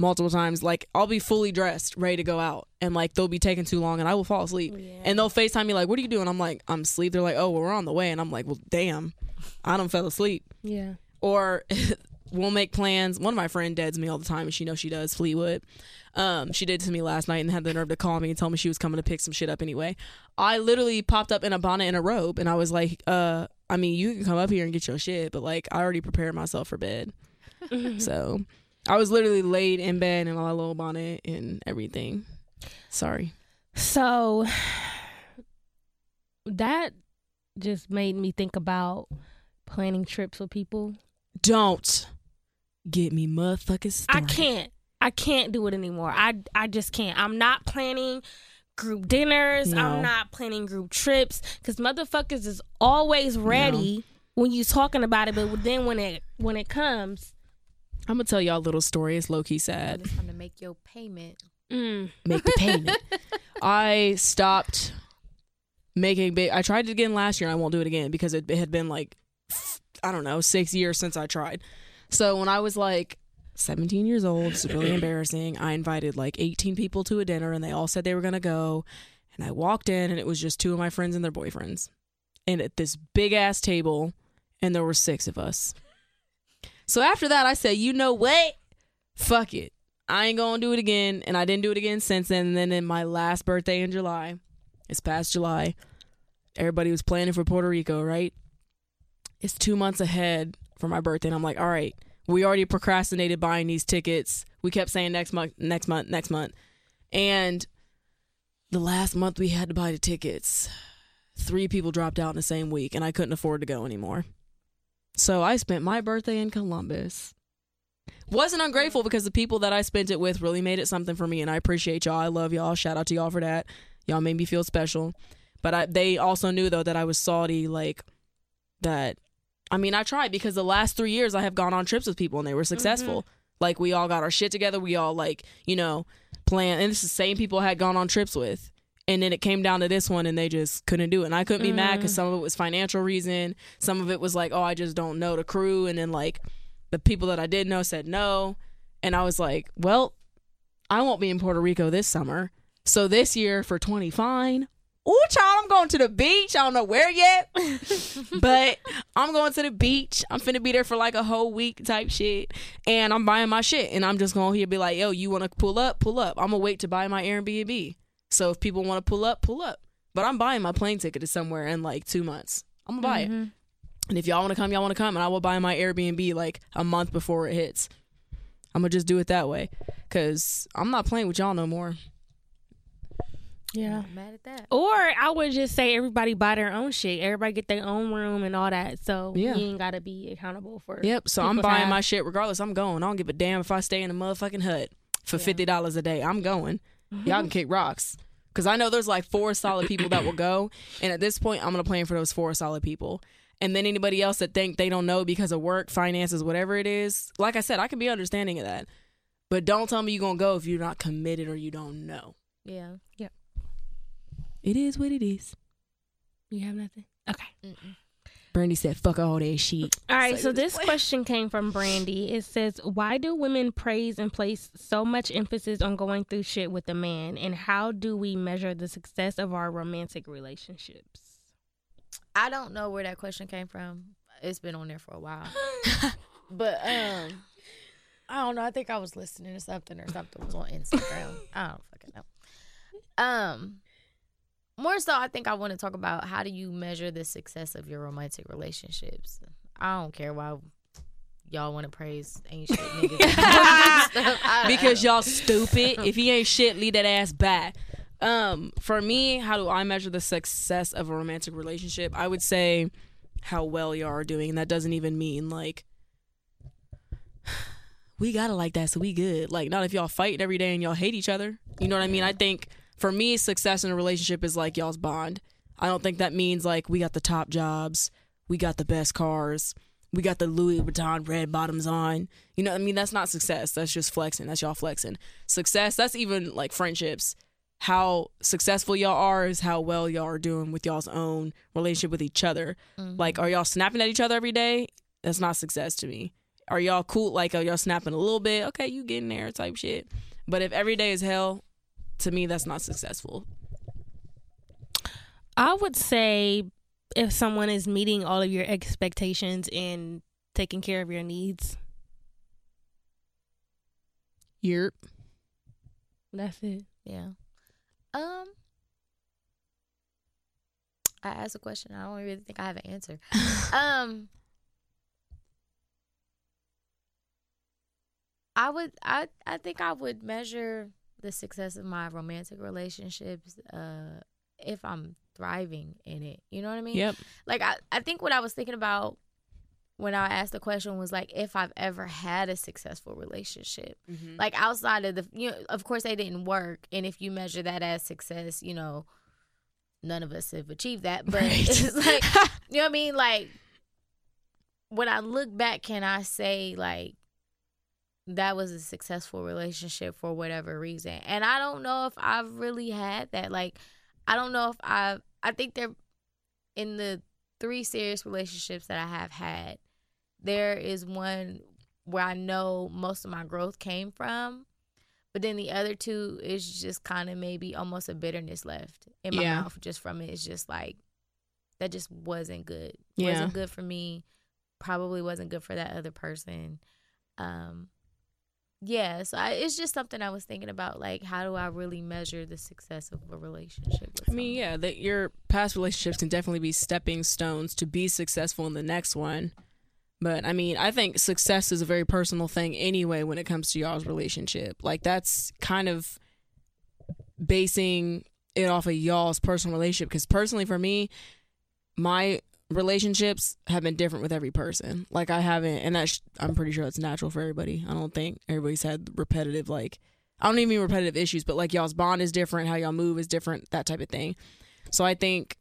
multiple times. Like, I'll be fully dressed, ready to go out, and like they'll be taking too long, and I will fall asleep, and they'll Facetime me like, "What are you doing?" I'm like, "I'm asleep." They're like, "Oh, well, we're on the way," and I'm like, "Well, damn, I don't fell asleep." Yeah. or we'll make plans. One of my friend deads me all the time, and she knows she does. Fleetwood, um, she did to me last night and had the nerve to call me and tell me she was coming to pick some shit up anyway. I literally popped up in a bonnet and a robe, and I was like, uh, I mean, you can come up here and get your shit, but like, I already prepared myself for bed, so I was literally laid in bed in my little bonnet and everything. Sorry. So that just made me think about planning trips with people. Don't get me motherfucking started. I can't. I can't do it anymore. I I just can't. I'm not planning group dinners. No. I'm not planning group trips because motherfuckers is always ready when you're talking about it, but then when it when it comes, I'm gonna tell y'all a little story. It's low key sad. It's time to make your payment. mm, make the payment. I stopped making big. I tried it again last year. I won't do it again because it, it had been like I don't know six years since I tried. So when I was like 17 years old, it's really embarrassing. I invited like 18 people to a dinner and they all said they were gonna go. And I walked in and it was just two of my friends and their boyfriends, and at this big ass table, and there were six of us. So after that, I said, you know what? Fuck it. I ain't gonna do it again, and I didn't do it again since then. And then in my last birthday in July, it's past July, everybody was planning for Puerto Rico, right? It's two months ahead for my birthday, and I'm like, all right, we already procrastinated buying these tickets. We kept saying next month, next month, next month, and the last month we had to buy the tickets. Three people dropped out in the same week, and I couldn't afford to go anymore. So I spent my birthday in Columbus. Wasn't ungrateful because the people that I spent it with really made it something for me, and I appreciate y'all. I love y'all. Shout out to y'all for that. Y'all made me feel special. But I, they also knew though that I was salty, like that. I mean, I tried because the last three years I have gone on trips with people and they were successful. Mm-hmm. Like we all got our shit together. We all like you know plan, and it's the same people I had gone on trips with. And then it came down to this one, and they just couldn't do it. And I couldn't be mad because mm. some of it was financial reason, some of it was like, oh, I just don't know the crew, and then like the people that I did know said no, and I was like, well, I won't be in Puerto Rico this summer, so this year for twenty fine. Ooh, child, I'm going to the beach. I don't know where yet, but I'm going to the beach. I'm finna be there for like a whole week type shit, and I'm buying my shit, and I'm just going here be like, yo, you want to pull up, pull up. I'm gonna wait to buy my Airbnb. So if people want to pull up, pull up. But I'm buying my plane ticket to somewhere in like two months. I'm gonna buy it. Mm-hmm. And if y'all want to come, y'all want to come, and I will buy my Airbnb like a month before it hits. I'm gonna just do it that way, cause I'm not playing with y'all no more. Yeah. Not mad at that. Or I would just say everybody buy their own shit. Everybody get their own room and all that. So Yeah. you ain't gotta be accountable for. Yep. So I'm buying half. my shit regardless. I'm going. I don't give a damn if I stay in a motherfucking hut for fifty dollars a day. I'm going. Y'all can kick rocks. Cause I know there's like four solid people that will go, and at this point, I'm gonna plan for those four solid people. And then anybody else that think they don't know because of work, finances, whatever it is, like I said, I can be understanding of that. But don't tell me you're gonna go if you're not committed or you don't know. Yeah. Yep. It is what it is. You have nothing. Okay. Mm-mm. Brandy said, "Fuck all that shit." All right, Say so this this question came from Brandy. It says, "Why do women praise and place so much emphasis on going through shit with a man, and how do we measure the success of our romantic relationships?" I don't know where that question came from. It's been on there for a while. but um I don't know. I think I was listening to something or something was on Instagram. I don't fucking know. Um more so I think I want to talk about how do you measure the success of your romantic relationships. I don't care why y'all want to praise ain't shit niggas. Because y'all stupid. If he ain't shit, leave that ass back. Um, for me, how do I measure the success of a romantic relationship? I would say how well y'all are doing, and that doesn't even mean like we gotta like that, so we good. Like not if y'all fight every day and y'all hate each other. You know what I mean? I think for me, success in a relationship is like y'all's bond. I don't think that means like we got the top jobs, we got the best cars, we got the Louis Vuitton red bottoms on. You know, what I mean, that's not success. That's just flexing. That's y'all flexing. Success, that's even like friendships. How successful y'all are is how well y'all are doing with y'all's own relationship with each other. Mm-hmm. Like, are y'all snapping at each other every day? That's not success to me. Are y'all cool? Like, are y'all snapping a little bit? Okay, you getting there type shit. But if every day is hell, to me, that's not successful. I would say if someone is meeting all of your expectations and taking care of your needs, Yerp. that's it. Yeah. Um. I asked a question. I don't really think I have an answer. um. I would. I. I think I would measure the success of my romantic relationships. Uh, if I'm thriving in it. You know what I mean? Yep. Like I. I think what I was thinking about when I asked the question was like if I've ever had a successful relationship like outside of the you know of course they didn't work and if you measure that as success you know none of us have achieved that but Right. it's like you know what i mean like when i look back can i say like that was a successful relationship for whatever reason and i don't know if i've really had that like i don't know if i've i think they're in the three serious relationships that i have had there is one where I know most of my growth came from. But then the other two is just kind of maybe almost a bitterness left in my Yeah. mouth just from it. It's just like that just wasn't good. Yeah. Wasn't good for me. Probably wasn't good for that other person. Um yeah, so I, it's just something I was thinking about. Like, how do I really measure the success of a relationship? With I mean, yeah, that your past relationships can definitely be stepping stones to be successful in the next one. But I mean, I think success is a very personal thing anyway when it comes to y'all's relationship. Like that's kind of basing it off of y'all's personal relationship because personally for me, my relationships have been different with every person. Like I haven't, and that's I'm pretty sure that's natural for everybody. I don't think everybody's had repetitive like I don't even mean repetitive issues, but like y'all's bond is different, how y'all move is different, that type of thing. So I think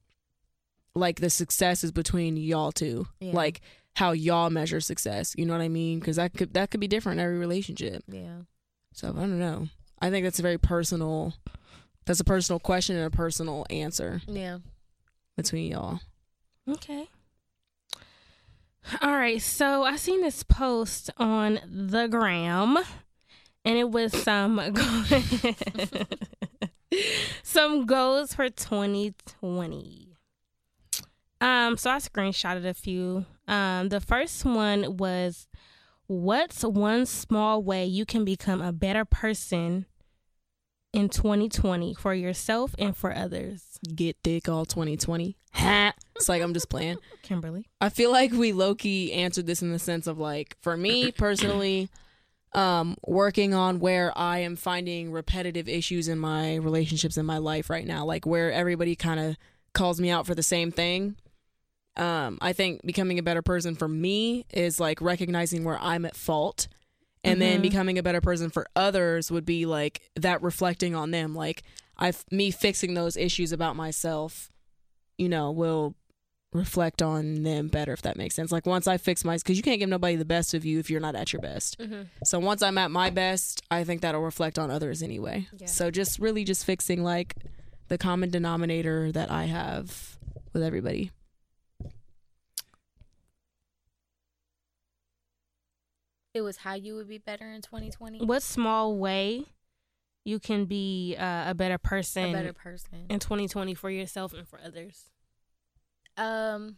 like the success is between y'all two, Yeah. like how y'all measure success. You know what I mean? Because that could that could be different in every relationship. yeah, So I don't know. I think that's a very personal. That's a personal question and a personal answer yeah. between y'all. Okay. All right. So I seen this post on the gram, and it was some some goals for 2020. Um, so I screenshotted a few. Um, the first one was, "What's one small way you can become a better person in 2020 for yourself and for others?" Get thick all 2020. It's like I'm just playing. Kimberly. I feel like we low key answered this in the sense of like, for me personally, um, working on where I am finding repetitive issues in my relationships in my life right now, like where everybody kind of calls me out for the same thing. Um, I think becoming a better person for me is like recognizing where I'm at fault. And then Mhm. becoming a better person for others would be like that reflecting on them. Like I, me fixing those issues about myself, you know, will reflect on them better if that makes sense. Like once I fix my because you can't give nobody the best of you if you're not at your best. Mm-hmm. So once I'm at my best, I think that'll reflect on others anyway. Yeah. So just really just fixing like the common denominator that I have with everybody. It was how you would be better in 2020. what small way you can be uh, a better person A better person. in 2020 for yourself and for others Um,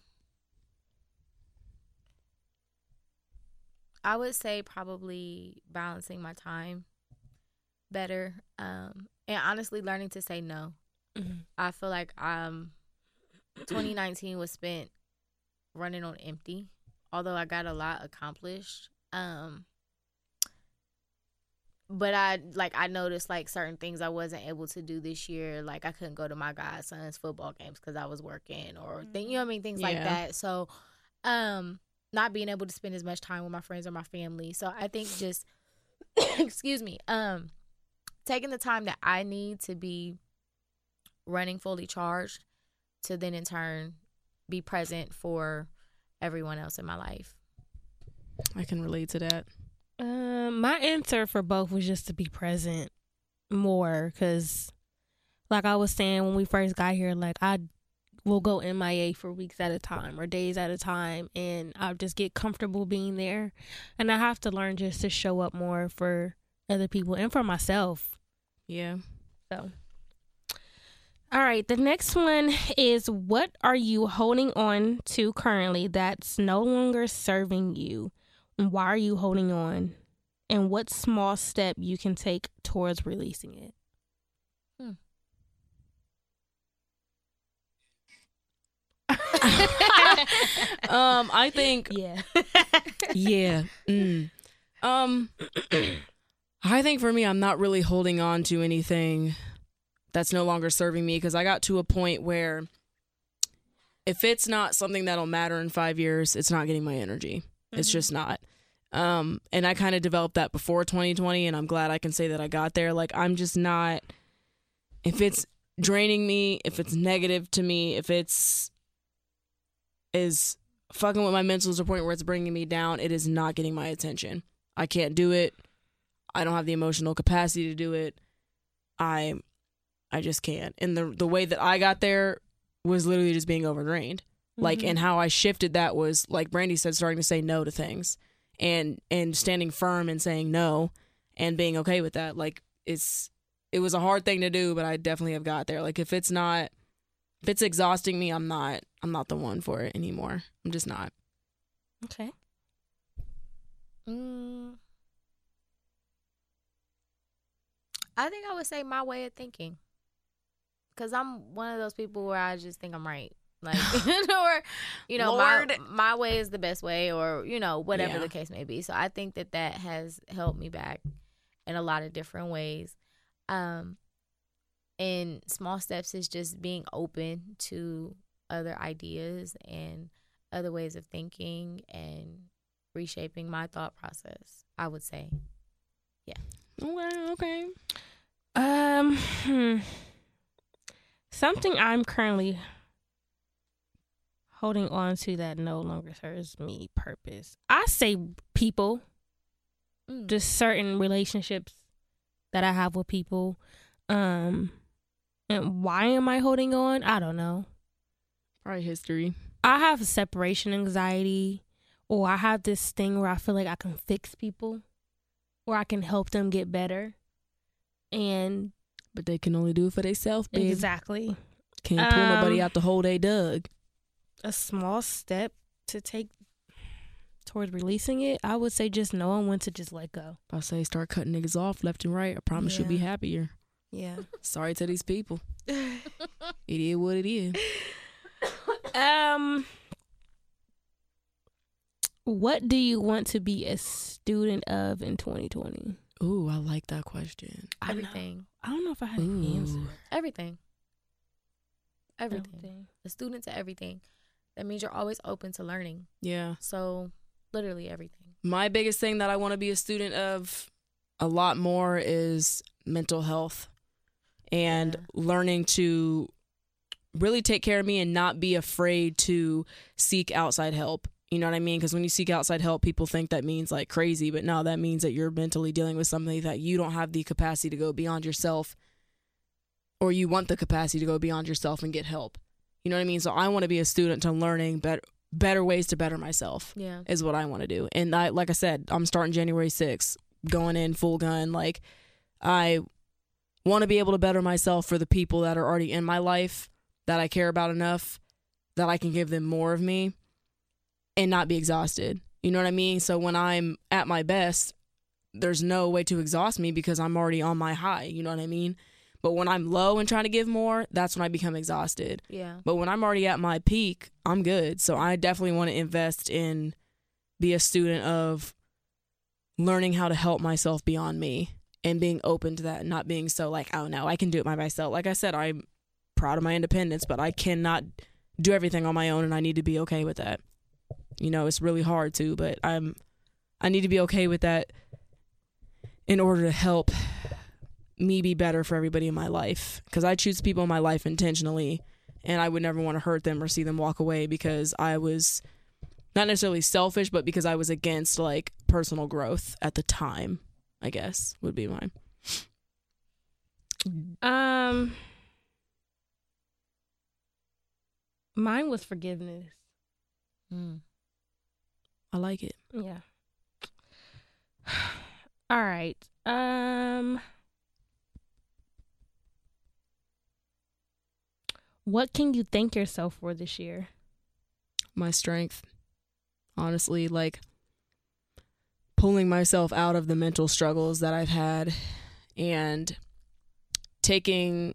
I would say probably balancing my time better. Um, and honestly, learning to say no. I feel like um, 2019 was spent running on empty. Although I got a lot accomplished. Um, but I like I noticed like certain things I wasn't able to do this year. Like I couldn't go to my godson's football games because I was working, or thing, you know what I mean, things like that. So, um, not being able to spend as much time with my friends or my family. So I think just, excuse me, um, taking the time that I need to be running fully charged, to then in turn be present for everyone else in my life. I can relate to that. Um my answer for both was just to be present more because like i was saying when we first got here like i will go mia for weeks at a time or days at a time and i'll just get comfortable being there and i have to learn just to show up more for other people and for myself Yeah. So, all right, the next one is what are you holding on to currently that's no longer serving you? And why are you holding on? And what small step you can take towards releasing it? Um, I think Yeah. yeah. Mm. Um, I think for me, I'm not really holding on to anything that's no longer serving me because I got to a point where if it's not something that'll matter in five years, it's not getting my energy. It's Mhm. just not. Um, and I kind of developed that before 2020, and I'm glad I can say that I got there. Like, I'm just not, if it's draining me, if it's negative to me, if it's is fucking with my mental to a point where it's bringing me down, it is not getting my attention. I can't do it. I don't have the emotional capacity to do it. I I just can't. And the the way that I got there was literally just being overdrained. Like Mhm. and how I shifted that was like Brandy said starting to say no to things and and standing firm and saying no and being okay with that. Like it's it was a hard thing to do, but I definitely have got there. Like if it's not if it's exhausting me, I'm not I'm not the one for it anymore. I'm just not. Okay. Mm. I think I would say my way of thinking. Cause I'm one of those people where I just think I'm right. Like or you know, my Lord. my way is the best way or, you know, whatever Yeah. the case may be. So I think that that has helped me back in a lot of different ways. Um and small steps is just being open to other ideas and other ways of thinking and reshaping my thought process, I would say. yeah Okay, okay. Um, hmm. something I'm currently holding on to that no longer serves me purpose. I say people, Mm. just certain relationships that I have with people. Um, and why am I holding on? I don't know. Probably history. I have separation anxiety, or I have this thing where I feel like I can fix people, or I can help them get better. And But they can only do it for themselves, exactly. Can't pull nobody Um, out the hole they dug. A small step to take towards releasing it, I would say just knowing when to just let go. I say start cutting niggas off left and right. I promise you'll be happier. Yeah. Sorry to these people. It is what it is. um what do you want to be a student of in 2020? Ooh, I like that question. I don't know. Everything. I don't know if I had an answer. Ooh. Everything. Everything. A student to everything. That means you're always open to learning. Yeah. So, literally everything. My biggest thing that I want to be a student of a lot more is mental health and Yeah. learning to really take care of me and not be afraid to seek outside help. You know what I mean? Because when you seek outside help, people think that means like crazy, but no, that means that you're mentally dealing with something that you don't have the capacity to go beyond yourself, or you want the capacity to go beyond yourself and get help. You know what I mean? So I want to be a student to learning better better ways to better myself Yeah. is what I want to do. And I like I said, I'm starting January 6th, going in full gun. Like I want to be able to better myself for the people that are already in my life that I care about enough that I can give them more of me and not be exhausted. You know what I mean? So when I'm at my best, there's no way to exhaust me because I'm already on my high, you know what I mean? But when I'm low and trying to give more, that's when I become exhausted. Yeah. But when I'm already at my peak, I'm good. So I definitely want to invest in be a student of learning how to help myself beyond me and being open to that, and not being so like, oh no, I can do it by myself. Like I said, I'm proud of my independence, but I cannot do everything on my own and I need to be okay with that. You know, it's really hard to, but I'm I need to be okay with that in order to help me be better for everybody in my life because I choose people in my life intentionally and I would never want to hurt them or see them walk away because I was not necessarily selfish, but because I was against like personal growth at the time, I guess would be mine. Um Mine was forgiveness. Mm. I like it. Yeah. All right. Um What can you thank yourself for this year? My strength, honestly, like pulling myself out of the mental struggles that I've had and taking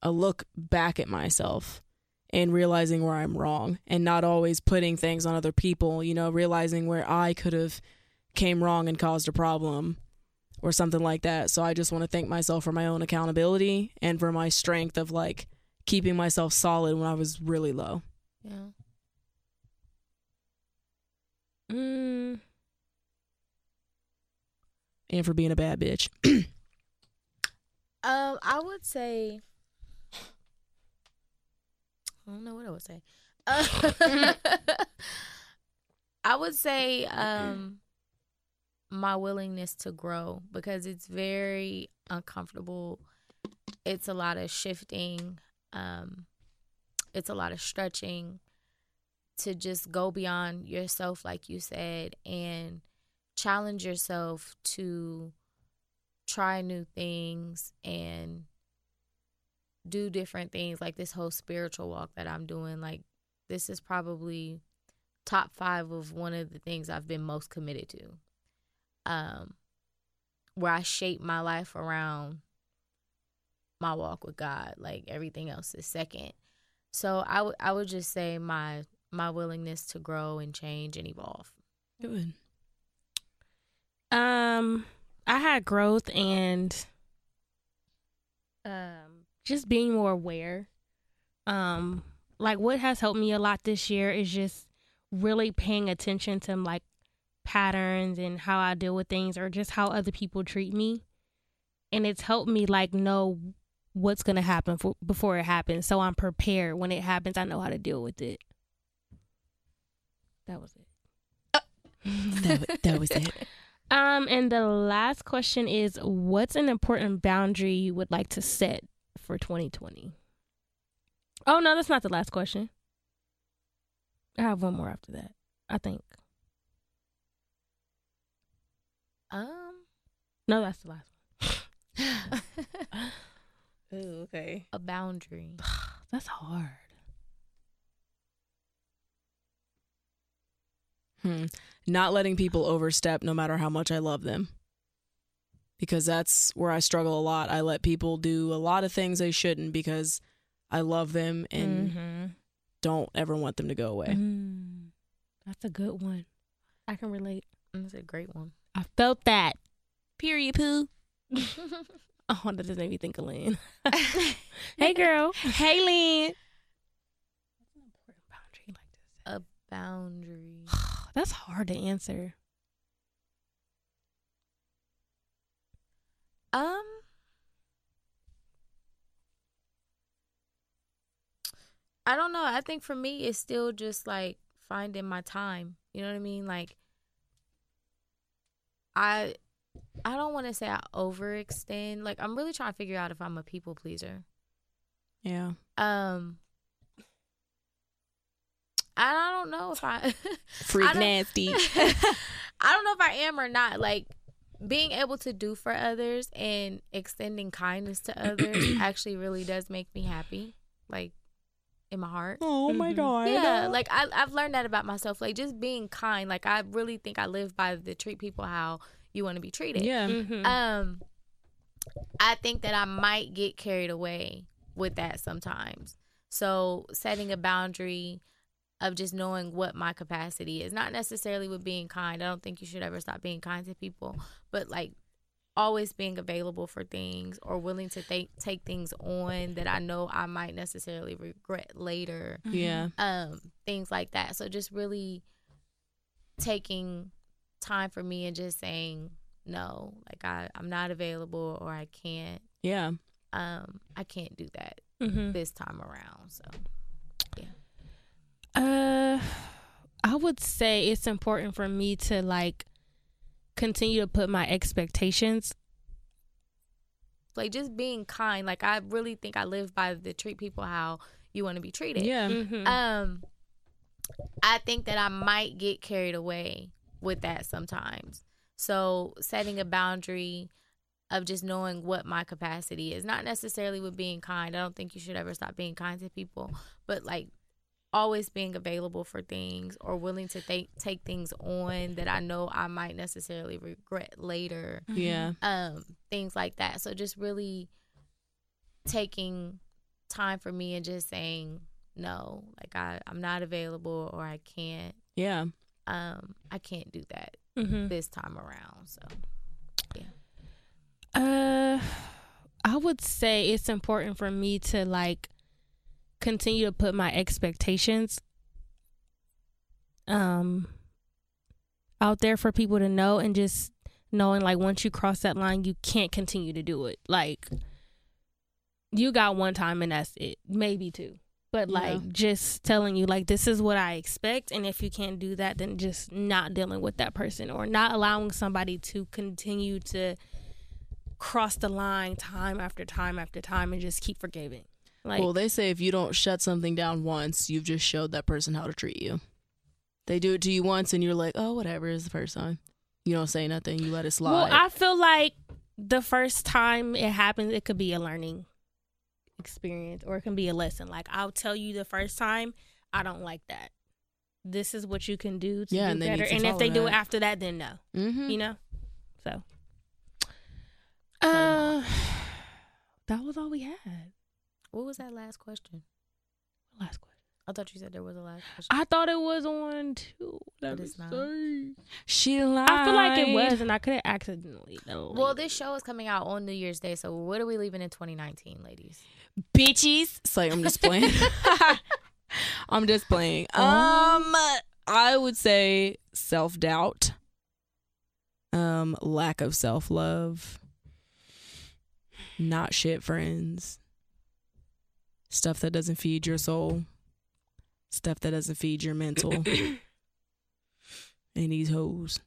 a look back at myself and realizing where I'm wrong and not always putting things on other people, you know, realizing where I could have came wrong and caused a problem or something like that. So I just want to thank myself for my own accountability and for my strength of like keeping myself solid when I was really low. Yeah. Mm, and for being a bad bitch. Um, I would say. I don't know what I would say. Uh, I would say um, my willingness to grow because it's very uncomfortable. It's a lot of shifting. Um, it's a lot of stretching to just go beyond yourself, like you said, and challenge yourself to try new things and do different things like this whole spiritual walk that I'm doing. Like this is probably top 5 of one of the things I've been most committed to um where I shape my life around my walk with God. Like everything else is second. So I would I would just say my my willingness to grow and change and evolve. Good. Um, I had growth and um just being more aware. Um, like what has helped me a lot this year is just really paying attention to like patterns and how I deal with things or just how other people treat me. And it's helped me like know what's going to happen for, before it happens. So I'm prepared when it happens. I know how to deal with it. That was it. That, that was it. Um, and the last question is what's an important boundary you would like to set for 2020? Oh no, that's not the last question. I have one more after that. I think. Um No, that's the last one. Ooh, okay. a boundary. That's hard. Hmm. Not letting people overstep no matter how much I love them. Because that's where I struggle a lot. I let people do a lot of things they shouldn't because I love them and Mm-hmm. don't ever want them to go away. Mm, that's a good one. I can relate. That's a great one. I felt that. Period, poo. Oh, that doesn't make me think of Lynn. hey, girl. Hey, Lynn. What's an important boundary like to a boundary. That's hard to answer. Um I don't know. I think for me it's still just like finding my time. You know what I mean? Like I I don't want to say I overextend. Like I'm really trying to figure out if I'm a people pleaser. Yeah. Um I I don't know if I Freak I don't- nasty. I don't know if I am or not. Like being able to do for others and extending kindness to others actually really does make me happy. Like in my heart. Oh my Mhm. god. Yeah, like I I've learned that about myself. Like just being kind. Like I really think I live by the treat people how you want to be treated. yeah. Mm-hmm. Um, I think that I might get carried away with that sometimes. So setting a boundary of just knowing what my capacity is, not necessarily with being kind. I don't think you should ever stop being kind to people, but like always being available for things or willing to take take things on that I know I might necessarily regret later. Yeah. Um, things like that. So just really taking time for me and just saying no, like I I'm not available or I can't Yeah. um I can't do that mm-hmm. this time around. So yeah. Uh, I would say it's important for me to like continue to put my expectations. like just being kind. Like I really think I live by the treat people how you want to be treated. Yeah. Mm-hmm. Um I think that I might get carried away with that sometimes. So setting a boundary of just knowing what my capacity is, not necessarily with being kind. I don't think you should ever stop being kind to people, but like always being available for things or willing to take take things on that I know I might necessarily regret later Yeah. um things like that so just really taking time for me and just saying no like i i'm not available or i can't Yeah. Um i can't do that mm-hmm. this time around so yeah. Uh, I would say it's important for me to like continue to put my expectations um out there for people to know and just knowing like once you cross that line you can't continue to do it. Like you got one time and that's it. Maybe two. But like Yeah. just telling you like this is what I expect and if you can't do that then just not dealing with that person or not allowing somebody to continue to cross the line time after time after time and just keep forgiving. Like well, they say if you don't shut something down once, you've just showed that person how to treat you. They do it to you once, and you're like, "Oh, whatever." Is the first time. You don't say nothing. You let it slide. Well, I feel like the first time it happens, it could be a learning experience or it can be a lesson. Like I'll tell you the first time, I don't like that. This is what you can do to Yeah, do and better. to And if follow they do it after that, then no. mm-hmm. You know? So uh, That was all we had. What was that last question? Last question. I thought you said there was a last question. I thought it was on two. Let But me not. see. She lied. I feel like it was, and I could have accidentally. deleted well, this show is coming out on New Year's Day, so what are we leaving in 2019, ladies? Bitches. Like I'm just playing. I'm just playing. Oh. Um, I would say self doubt, um, lack of self love, not shit friends, stuff that doesn't feed your soul, stuff that doesn't feed your mental, and these hoes.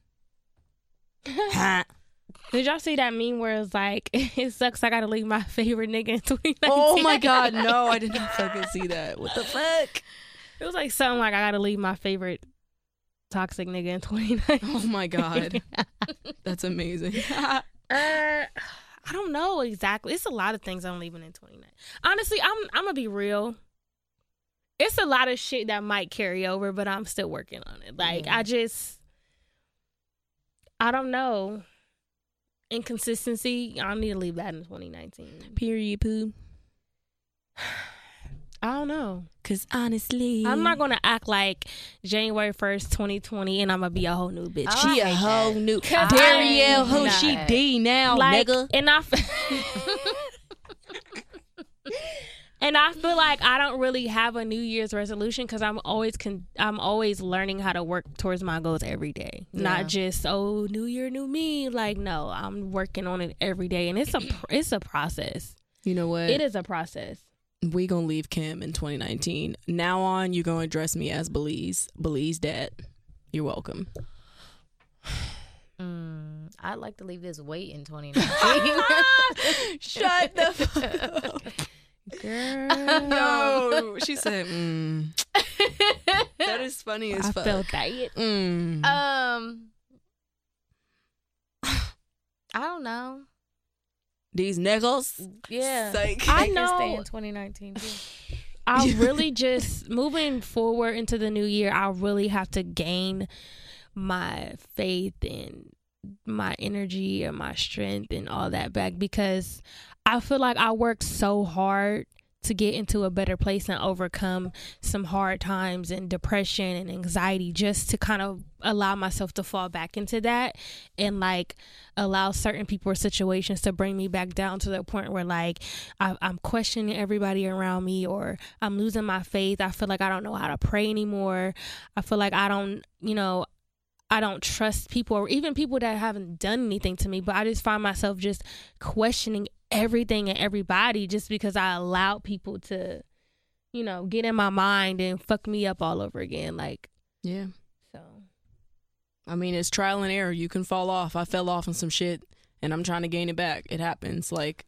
Did y'all see that meme where it's like, it sucks I gotta leave my favorite nigga in 2019? oh my god, no! I did not fucking see that. What the fuck? It was like something like I gotta leave my favorite toxic nigga in 2019. Oh my god, that's amazing. Uh, I don't know exactly. It's a lot of things I'm leaving in 29. Honestly, I'm I'm gonna be real. It's a lot of shit that might carry over, but I'm still working on it. Like. I just, I don't know. Inconsistency. I need to leave that in 2019. Period, poo. I don't know. Cause honestly, I'm not gonna act like January 1st, 2020, and I'm gonna be a whole new bitch. Oh, She I a whole that. new Cause Darielle, who hate she. D now, like, nigga. and I, f- and I feel like I don't really have a New Year's resolution because I'm always con- I'm always learning how to work towards my goals every day, Yeah. not just oh New Year, new me. Like no, I'm working on it every day, and it's a pr- it's a process. You know what? It is a process. We gonna leave Kim in 2019. Now on, you gonna address me as Belize, Belize dad. You're welcome. Mm, I'd like to leave this weight in 2019. Shut the fuck up. Girl, No, she said, mm. that is funny as I fuck. felt that. Mm. um, I don't know. These niggas. Yeah, Psych. I They can stay know. in 2019 too. I really just moving forward into the new year, I really have to gain my faith and my energy and my strength and all that back because I feel like I worked so hard to get into a better place and overcome some hard times and depression and anxiety just to kind of allow myself to fall back into that and like allow certain people or situations to bring me back down to the point where like I, I'm questioning everybody around me or I'm losing my faith. I feel like I don't know how to pray anymore. I feel like I don't, you know, I don't trust people or even people that haven't done anything to me, but I just find myself just questioning everything and everybody just because I allowed people to, you know, get in my mind and fuck me up all over again. Like, Yeah. so. I mean, it's trial and error. You can fall off. I fell off on some shit, and I'm trying to gain it back. It happens. Like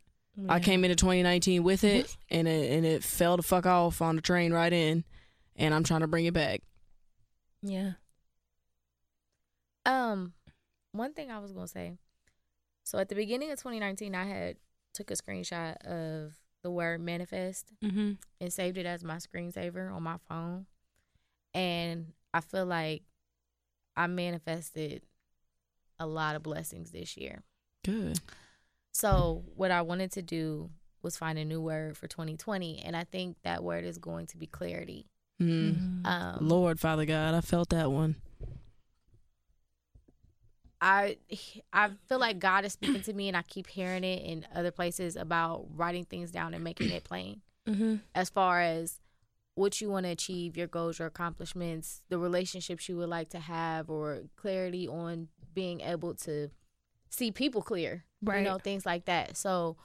I came into 2019 with it, and it and it fell the fuck off on the train right in, and I'm trying to bring it back. Yeah. Um, one thing I was gonna say. So at the beginning of 2019, I had took a screenshot of the word manifest Mm-hmm. and saved it as my screensaver on my phone. And I feel like I manifested a lot of blessings this year. Good. So what I wanted to do was find a new word for 2020, and I think that word is going to be clarity. Mm. Um, Lord, Father God, I felt that one. I I feel like God is speaking to me, and I keep hearing it in other places about writing things down and making it plain. Mm-hmm. As far as what you want to achieve, your goals, your accomplishments, the relationships you would like to have, or clarity on being able to see people clear, Right. you know, things like that. So,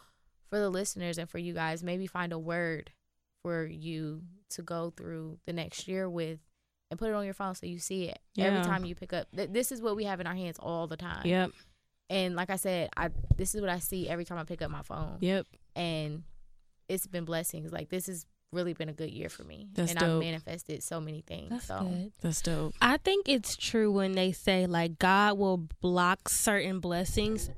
for the listeners and for you guys, maybe find a word for you to go through the next year with and put it on your phone so you see it every time you pick up. Th- This is what we have in our hands all the time. Yep. And like I said, I this is what I see every time I pick up my phone. Yep. And it's been blessings. Like this has really been a good year for me. That's and dope. I've manifested so many things. That's so good. That's dope. I think it's true when they say like God will block certain blessings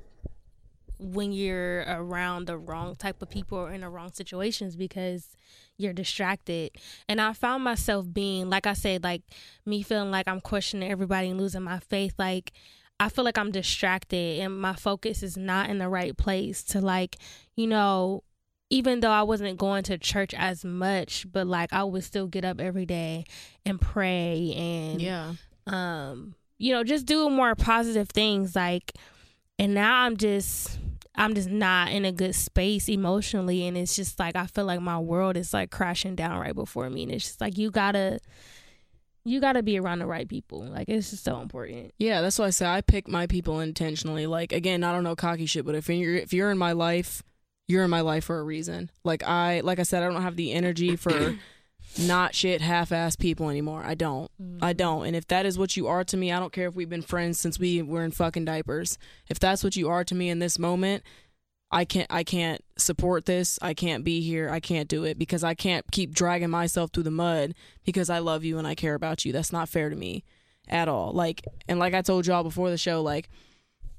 when you're around the wrong type of people or in the wrong situations because you're distracted. And I found myself being, like I said, like me feeling like I'm questioning everybody and losing my faith. Like I feel like I'm distracted and my focus is not in the right place to like, you know, even though I wasn't going to church as much, but like I would still get up every day and pray and Yeah. um you know just do more positive things like and now I'm just I'm just not in a good space emotionally and it's just like I feel like my world is like crashing down right before me and it's just like you got to you got to be around the right people. Like it's just so important. Yeah, that's why I say I pick my people intentionally. Like again, I don't know cocky shit, but if you're if you're in my life, you're in my life for a reason. Like I like I said, I don't have the energy for not shit half ass people anymore. I don't. I mm. don't. And if that is what you are to me, I don't care if we've been friends since we were in fucking diapers. If that's what you are to me in this moment, I can't I can't support this. I can't be here. I can't do it because I can't keep dragging myself through the mud because I love you and I care about you. That's not fair to me at all. Like and like I told y'all before the show, like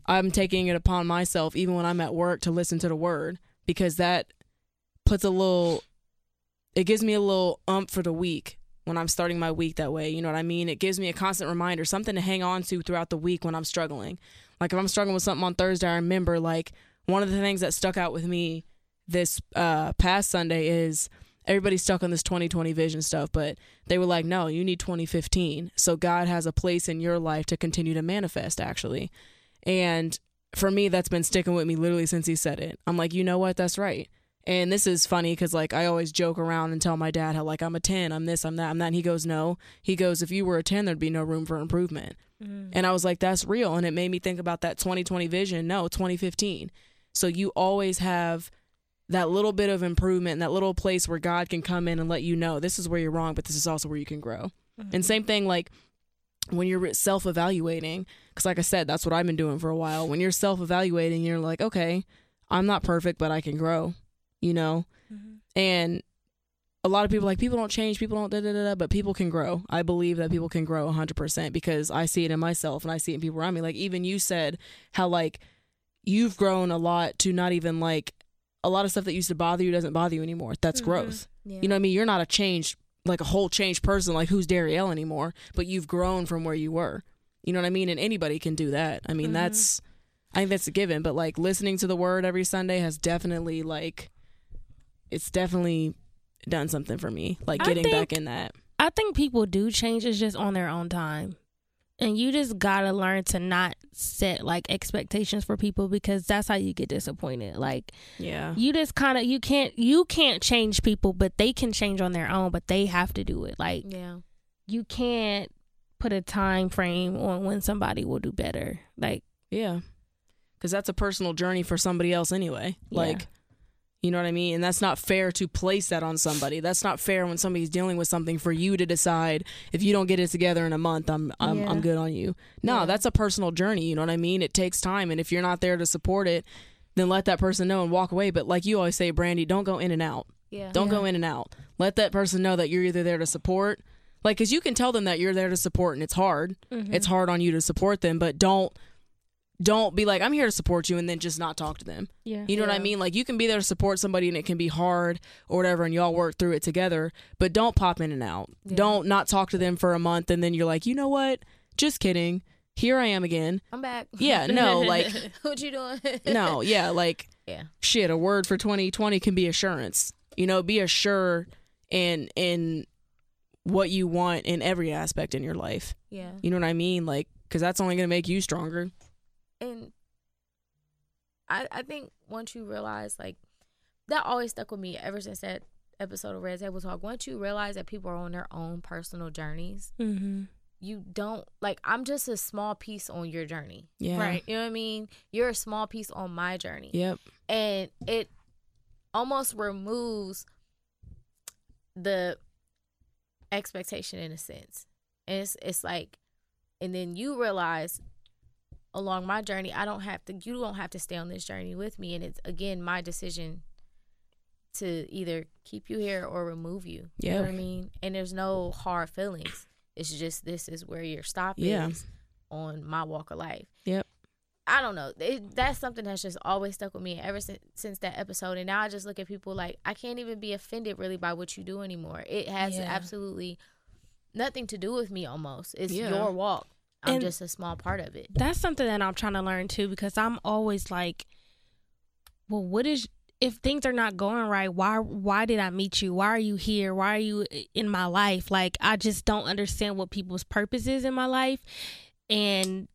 I'm taking it upon myself even when I'm at work to listen to the word because that puts a little it gives me a little ump for the week when I'm starting my week that way. You know what I mean? It gives me a constant reminder, something to hang on to throughout the week when I'm struggling. Like if I'm struggling with something on Thursday, I remember like one of the things that stuck out with me this uh, past Sunday is everybody's stuck on this 2020 vision stuff, but they were like, no, you need 2015. So God has a place in your life to continue to manifest, actually. And for me, that's been sticking with me literally since he said it. I'm like, you know what? That's right. And this is funny because like I always joke around and tell my dad how like I'm a 10, I'm this, I'm that, I'm that. And he goes, no. He goes, if you were a 10, there'd be no room for improvement. Mm. And I was like, that's real. And it made me think about that 2020 vision. No, 2015. So you always have that little bit of improvement, and that little place where God can come in and let you know this is where you're wrong, but this is also where you can grow. Mm-hmm. And same thing like when you're self evaluating, because like I said, that's what I've been doing for a while. When you're self evaluating, you're like, okay, I'm not perfect, but I can grow, you know? Mm-hmm. And a lot of people like people don't change, people don't da da da, da but people can grow. I believe that people can grow 100% because I see it in myself and I see it in people around me. Like even you said how like you've grown a lot to not even like a lot of stuff that used to bother you doesn't bother you anymore. That's mm-hmm. growth. Yeah. You know what I mean? You're not a changed like a whole changed person like who's Darielle anymore, but you've grown from where you were. You know what I mean? And anybody can do that. I mean, mm-hmm. that's I think that's a given, but like listening to the word every Sunday has definitely like it's definitely done something for me. Like getting think- back in that. I think people do change. It's just on their own time. And you just gotta learn to not set like expectations for people because that's how you get disappointed. Like Yeah. you just kind of you can't you can't change people, but they can change on their own. But they have to do it. Like Yeah. you can't put a time frame on when somebody will do better. Like Yeah. Cuz that's a personal journey for somebody else anyway. Yeah. Like you know what I mean? And that's not fair to place that on somebody. That's not fair when somebody's dealing with something for you to decide if you don't get it together in a month, I'm I'm Yeah. I'm good on you. No, Yeah. that's a personal journey, you know what I mean? It takes time and if you're not there to support it, then let that person know and walk away. But like you always say, Brandy, don't go in and out. Yeah. Don't Yeah. go in and out. Let that person know that you're either there to support, like, because you can tell them that you're there to support, and it's hard. Mm-hmm. It's hard on you to support them, but don't don't be like I'm here to support you and then just not talk to them. yeah. You know what I mean? Like you can be there to support somebody and it can be hard or whatever, and y'all work through it together. But don't pop in and out. Yeah. Don't not talk to them for a month and then you're like, you know what? Just kidding. Here I am again. I'm back. Yeah, no, like what you doing? no, yeah, like Yeah. shit, a word for 2020 can be assurance. You know, be assured in in what you want in every aspect in your life. Yeah. You know what I mean? Like cuz that's only going to make you stronger. And I I think once you realize like that always stuck with me ever since that episode of Red Table Talk. Once you realize that people are on their own personal journeys, Mm-hmm. you don't like I'm just a small piece on your journey. Yeah. Right. You know what I mean? You're a small piece on my journey. Yep. And it almost removes the expectation in a sense. And it's it's like and then you realize along my journey I don't have to you don't have to stay on this journey with me and it's again my decision to either keep you here or remove you. You know Yeah. what I mean? And there's no hard feelings. It's just this is where your stop Yeah. is on my walk of life. Yep. I don't know. It, that's something that's just always stuck with me ever since, since that episode. And now I just look at people like I can't even be offended really by what you do anymore. It has Yeah. absolutely nothing to do with me. Almost, it's Yeah. your walk. I'm And- just a small part of it. that's something that I'm trying to learn too because I'm always like, well, what is if things are not going right, why why did I meet you? Why are you here? Why are you in my life? Like I just don't understand what people's purpose is in my life. And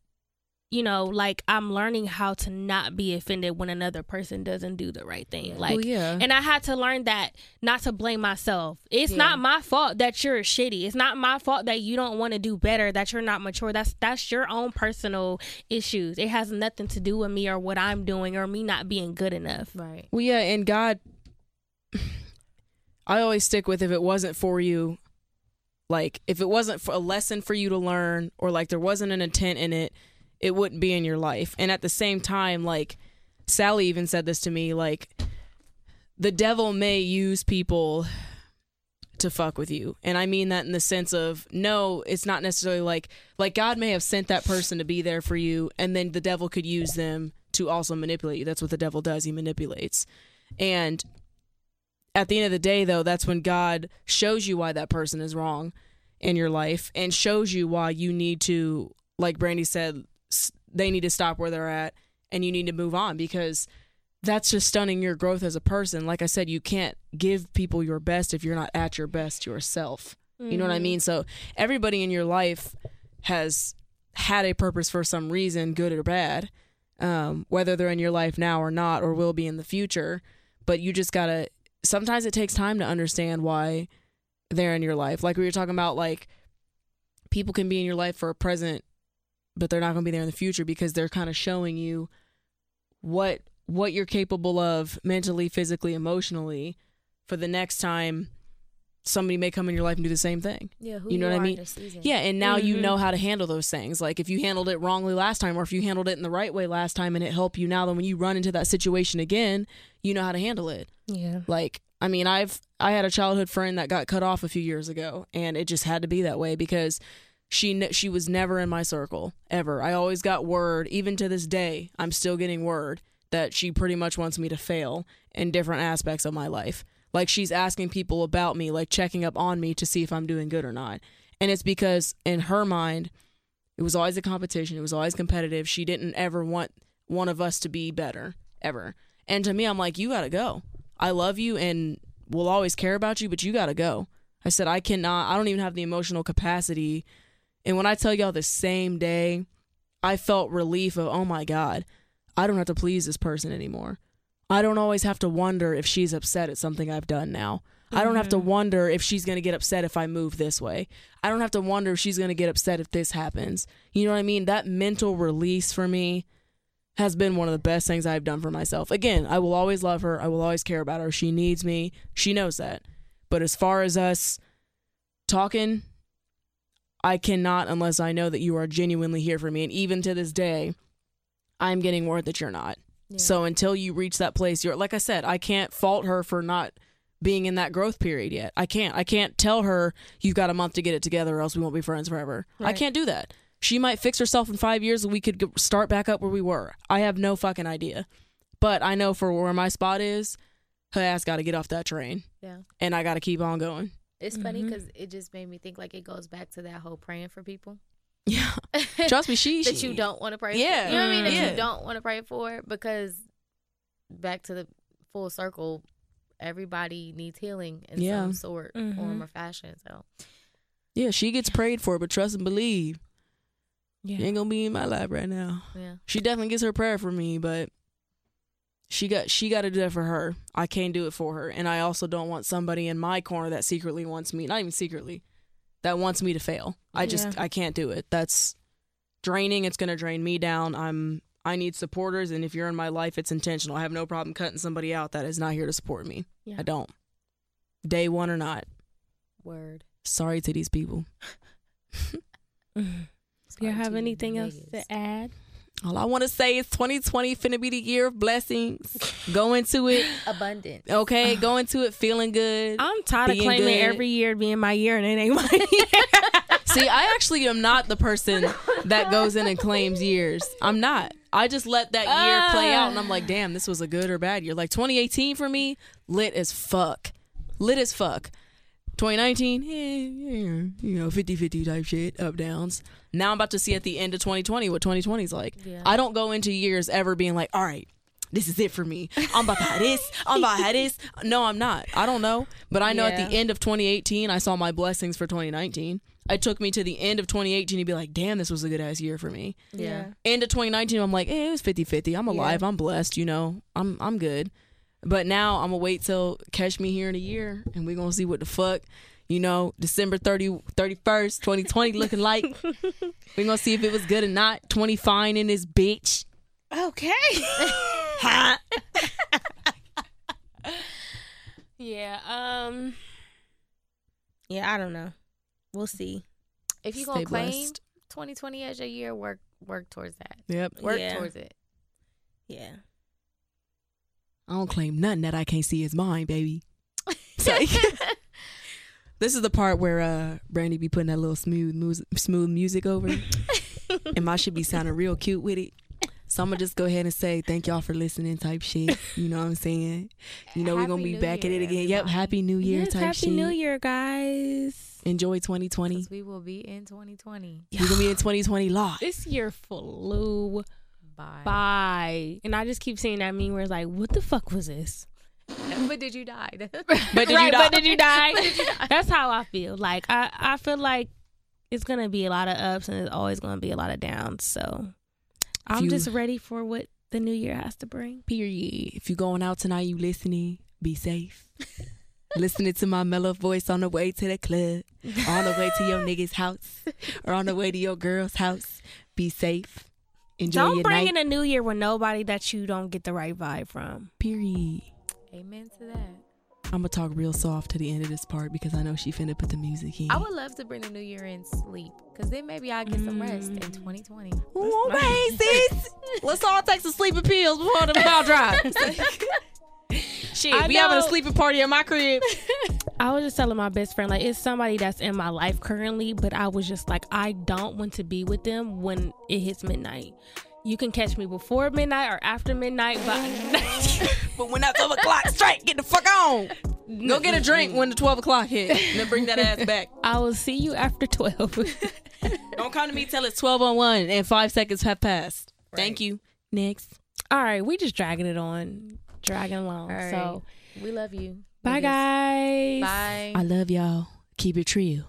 you know, like I'm learning how to not be offended when another person doesn't do the right thing. Like, Well, yeah. and I had to learn that not to blame myself. It's Yeah. not my fault that you're shitty. It's not my fault that you don't want to do better. That you're not mature. That's that's your own personal issues. It has nothing to do with me or what I'm doing or me not being good enough. Right. Well, yeah, and God, I always stick with if it wasn't for you, like if it wasn't for a lesson for you to learn, or like there wasn't an intent in it, it wouldn't be in your life. And at the same time, like Sally even said this to me, like the devil may use people to fuck with you. And I mean that in the sense of no, it's not necessarily like like God may have sent that person to be there for you and then the devil could use them to also manipulate you. That's what the devil does. He manipulates. And at the end of the day though, that's when God shows you why that person is wrong in your life and shows you why you need to like Brandy said they need to stop where they're at and you need to move on because that's just stunning your growth as a person. Like I said, you can't give people your best if you're not at your best yourself. You know what I mean? So everybody in your life has had a purpose for some reason, good or bad, um, whether they're in your life now or not, or will be in the future. But you just gotta. Sometimes it takes time to understand why they're in your life. Like we were talking about, like people can be in your life for a present, but they're not gonna be there in the future because they're kind of showing you what what you're capable of mentally, physically, emotionally for the next time somebody may come in your life and do the same thing. Yeah. Who You know what I are in mean? this season. Yeah, and now you Mhm. know how to handle those things. Like if you handled it wrongly last time or if you handled it in the right way last time and it helped you now then when you run into that situation again, you know how to handle it. Yeah. Like I mean, I've I had a childhood friend that got cut off a few years ago and it just had to be that way because she ne- she was never in my circle ever. I always got word even to this day. I'm still getting word that she pretty much wants me to fail in different aspects of my life. Like she's asking people about me, like checking up on me to see if I'm doing good or not. And it's because in her mind, it was always a competition. It was always competitive. She didn't ever want one of us to be better ever. And to me, I'm like, you got to go. I love you and will always care about you, but you got to go. I said, I cannot, I don't even have the emotional capacity. And when I tell y'all the same day, I felt relief of, oh my God, I don't have to please this person anymore. I don't always have to wonder if she's upset at something I've done now. I don't have to mm-hmm. wonder if she's going to get upset if I move this way. I don't have to wonder if she's going to get upset if this happens. You know what I mean? That mental release for me has been one of the best things I've done for myself. Again, I will always love her. I will always care about her. She needs me. She knows that. But as far as us talking, I cannot unless I know that you are genuinely here for me. And even to this day, I'm getting word that you're not. Yeah. So until you reach that place, you're like I said, I can't fault her for not being in that growth period yet. I can't. I can't tell her you've got a month to get it together or else we won't be friends forever. I can't do that. She might fix herself in 5 years and we could start back up where we were. I have no fucking idea. But I know for where my spot is, her ass got to get off that train Yeah. and I got to keep on going. It's funny Mhm. because it just made me think like it goes back to that whole praying for people Yeah. Trust me, she that you don't want to pray. Yeah. for. you know what I mean. That Yeah. you don't want to pray for because back to the full circle, everybody needs healing in Yeah. some sort, Mhm. form, or fashion. So Yeah, she gets prayed for, but trust and believe. Yeah. ain't gonna be in my life right now. yeah, She definitely gets her prayer for me, but she got she got to do that for her. I can't do it for her, and I also don't want somebody in my corner that secretly wants me, not even secretly, that wants me to fail. I just Yeah. I can't do it. That's draining. It's gonna drain me down. I'm I need supporters, and if you're in my life, it's intentional. I have no problem cutting somebody out that is not here to support me. Yeah. I don't. Day one or not. word. Sorry to these people. Do you have anything else to add? All I want to say is 2020 finna be the year of blessings. Go into it, Abundance. okay? Go into it feeling good. I'm tired of claiming good. every year being my year and it ain't my year. See, I actually am not the person that goes in and claims years. I'm not. I just let that year play out and I'm like, ah. damn, this was a good or bad year. Like 2018 for me, lit as fuck. Lit as fuck. 2019, eh, you know, 50 50 type shit, up downs. Now I'm about to see at the end of 2020 what 2020 is like. Yeah. I don't go into years ever being like, all right, this is it for me. I'm about to have this. I'm about to have this. No, I'm not. I don't know. But I know at the end of 2018, I saw my blessings for 2019. It took me to the end of 2018 to be like, damn, this was a good ass year for me. Yeah. End of 2019, I'm like, eh, it was 50 50. I'm alive. I'm blessed. You know, I'm I'm good. But now I'm gonna wait till catch me here in a year, and we're gonna see what the fuck, you know, December 30 31st, 2020 looking like. we're gonna see if it was good or not. 20 fine in this bitch. Okay. yeah. Um. Yeah, I don't know. We'll see. If you Stay gonna claim blessed. 2020 as your year, work work towards that. Yep. Work Yeah. towards it. Yeah. I don't claim nothing that I can't see is mine, baby. Like- this is the part where uh Brandy be putting that little smooth mus- smooth music over, and my should be sounding real cute with it. So I'm gonna just go ahead and say thank y'all for listening, type shit. You know what I'm saying? You know we're gonna be New back at it Year, again. Yep, happy New Year yes, type Happy shit. Happy New Year, guys. Enjoy 2020. we will be in 2020. We're gonna be in 2020 live. This year flew Bye. by, and I just keep seeing that meme where it's like, "What the fuck was this?" but did you die? But did right, you die? but did you die? That's how I feel. Like I, I feel like it's gonna be a lot of ups and it's always gonna be a lot of downs. So I'm you- just ready for what the new year has to bring. Period. If you're going out tonight, you listening, be safe. listening to my mellow voice on the way to the club, or on the way to your nigga's house, or on the way to your girl's house. Be safe. Enjoy don't your bring night. in a new year with nobody that you don't get the right vibe from. Period. Amen to that. I'm gonna talk real soft to the end of this part because I know she finna put the music in. I would love to bring the new year in sleep because then maybe I'll get some rest in Mm. 2020. Ooh, okay, sis. Let's all take some sleeping pills before the bell drops. Shit, I we having a sleeping party at my crib. I was just telling my best friend, like, it's somebody that's in my life currently, but I was just like, I don't want to be with them when it hits midnight. You can catch me before midnight or after midnight, but But when that 12 o'clock straight, get the fuck on. Go get a drink when the 12 o'clock hit. And then bring that ass back. I will see you after 12. Don't come to me till it's 12 on 1 and five seconds have passed. Thank you. Next. All right, we just dragging it on, dragging along. All right. So, We love you. bye, guys. Bye. I love y'all. Keep it real.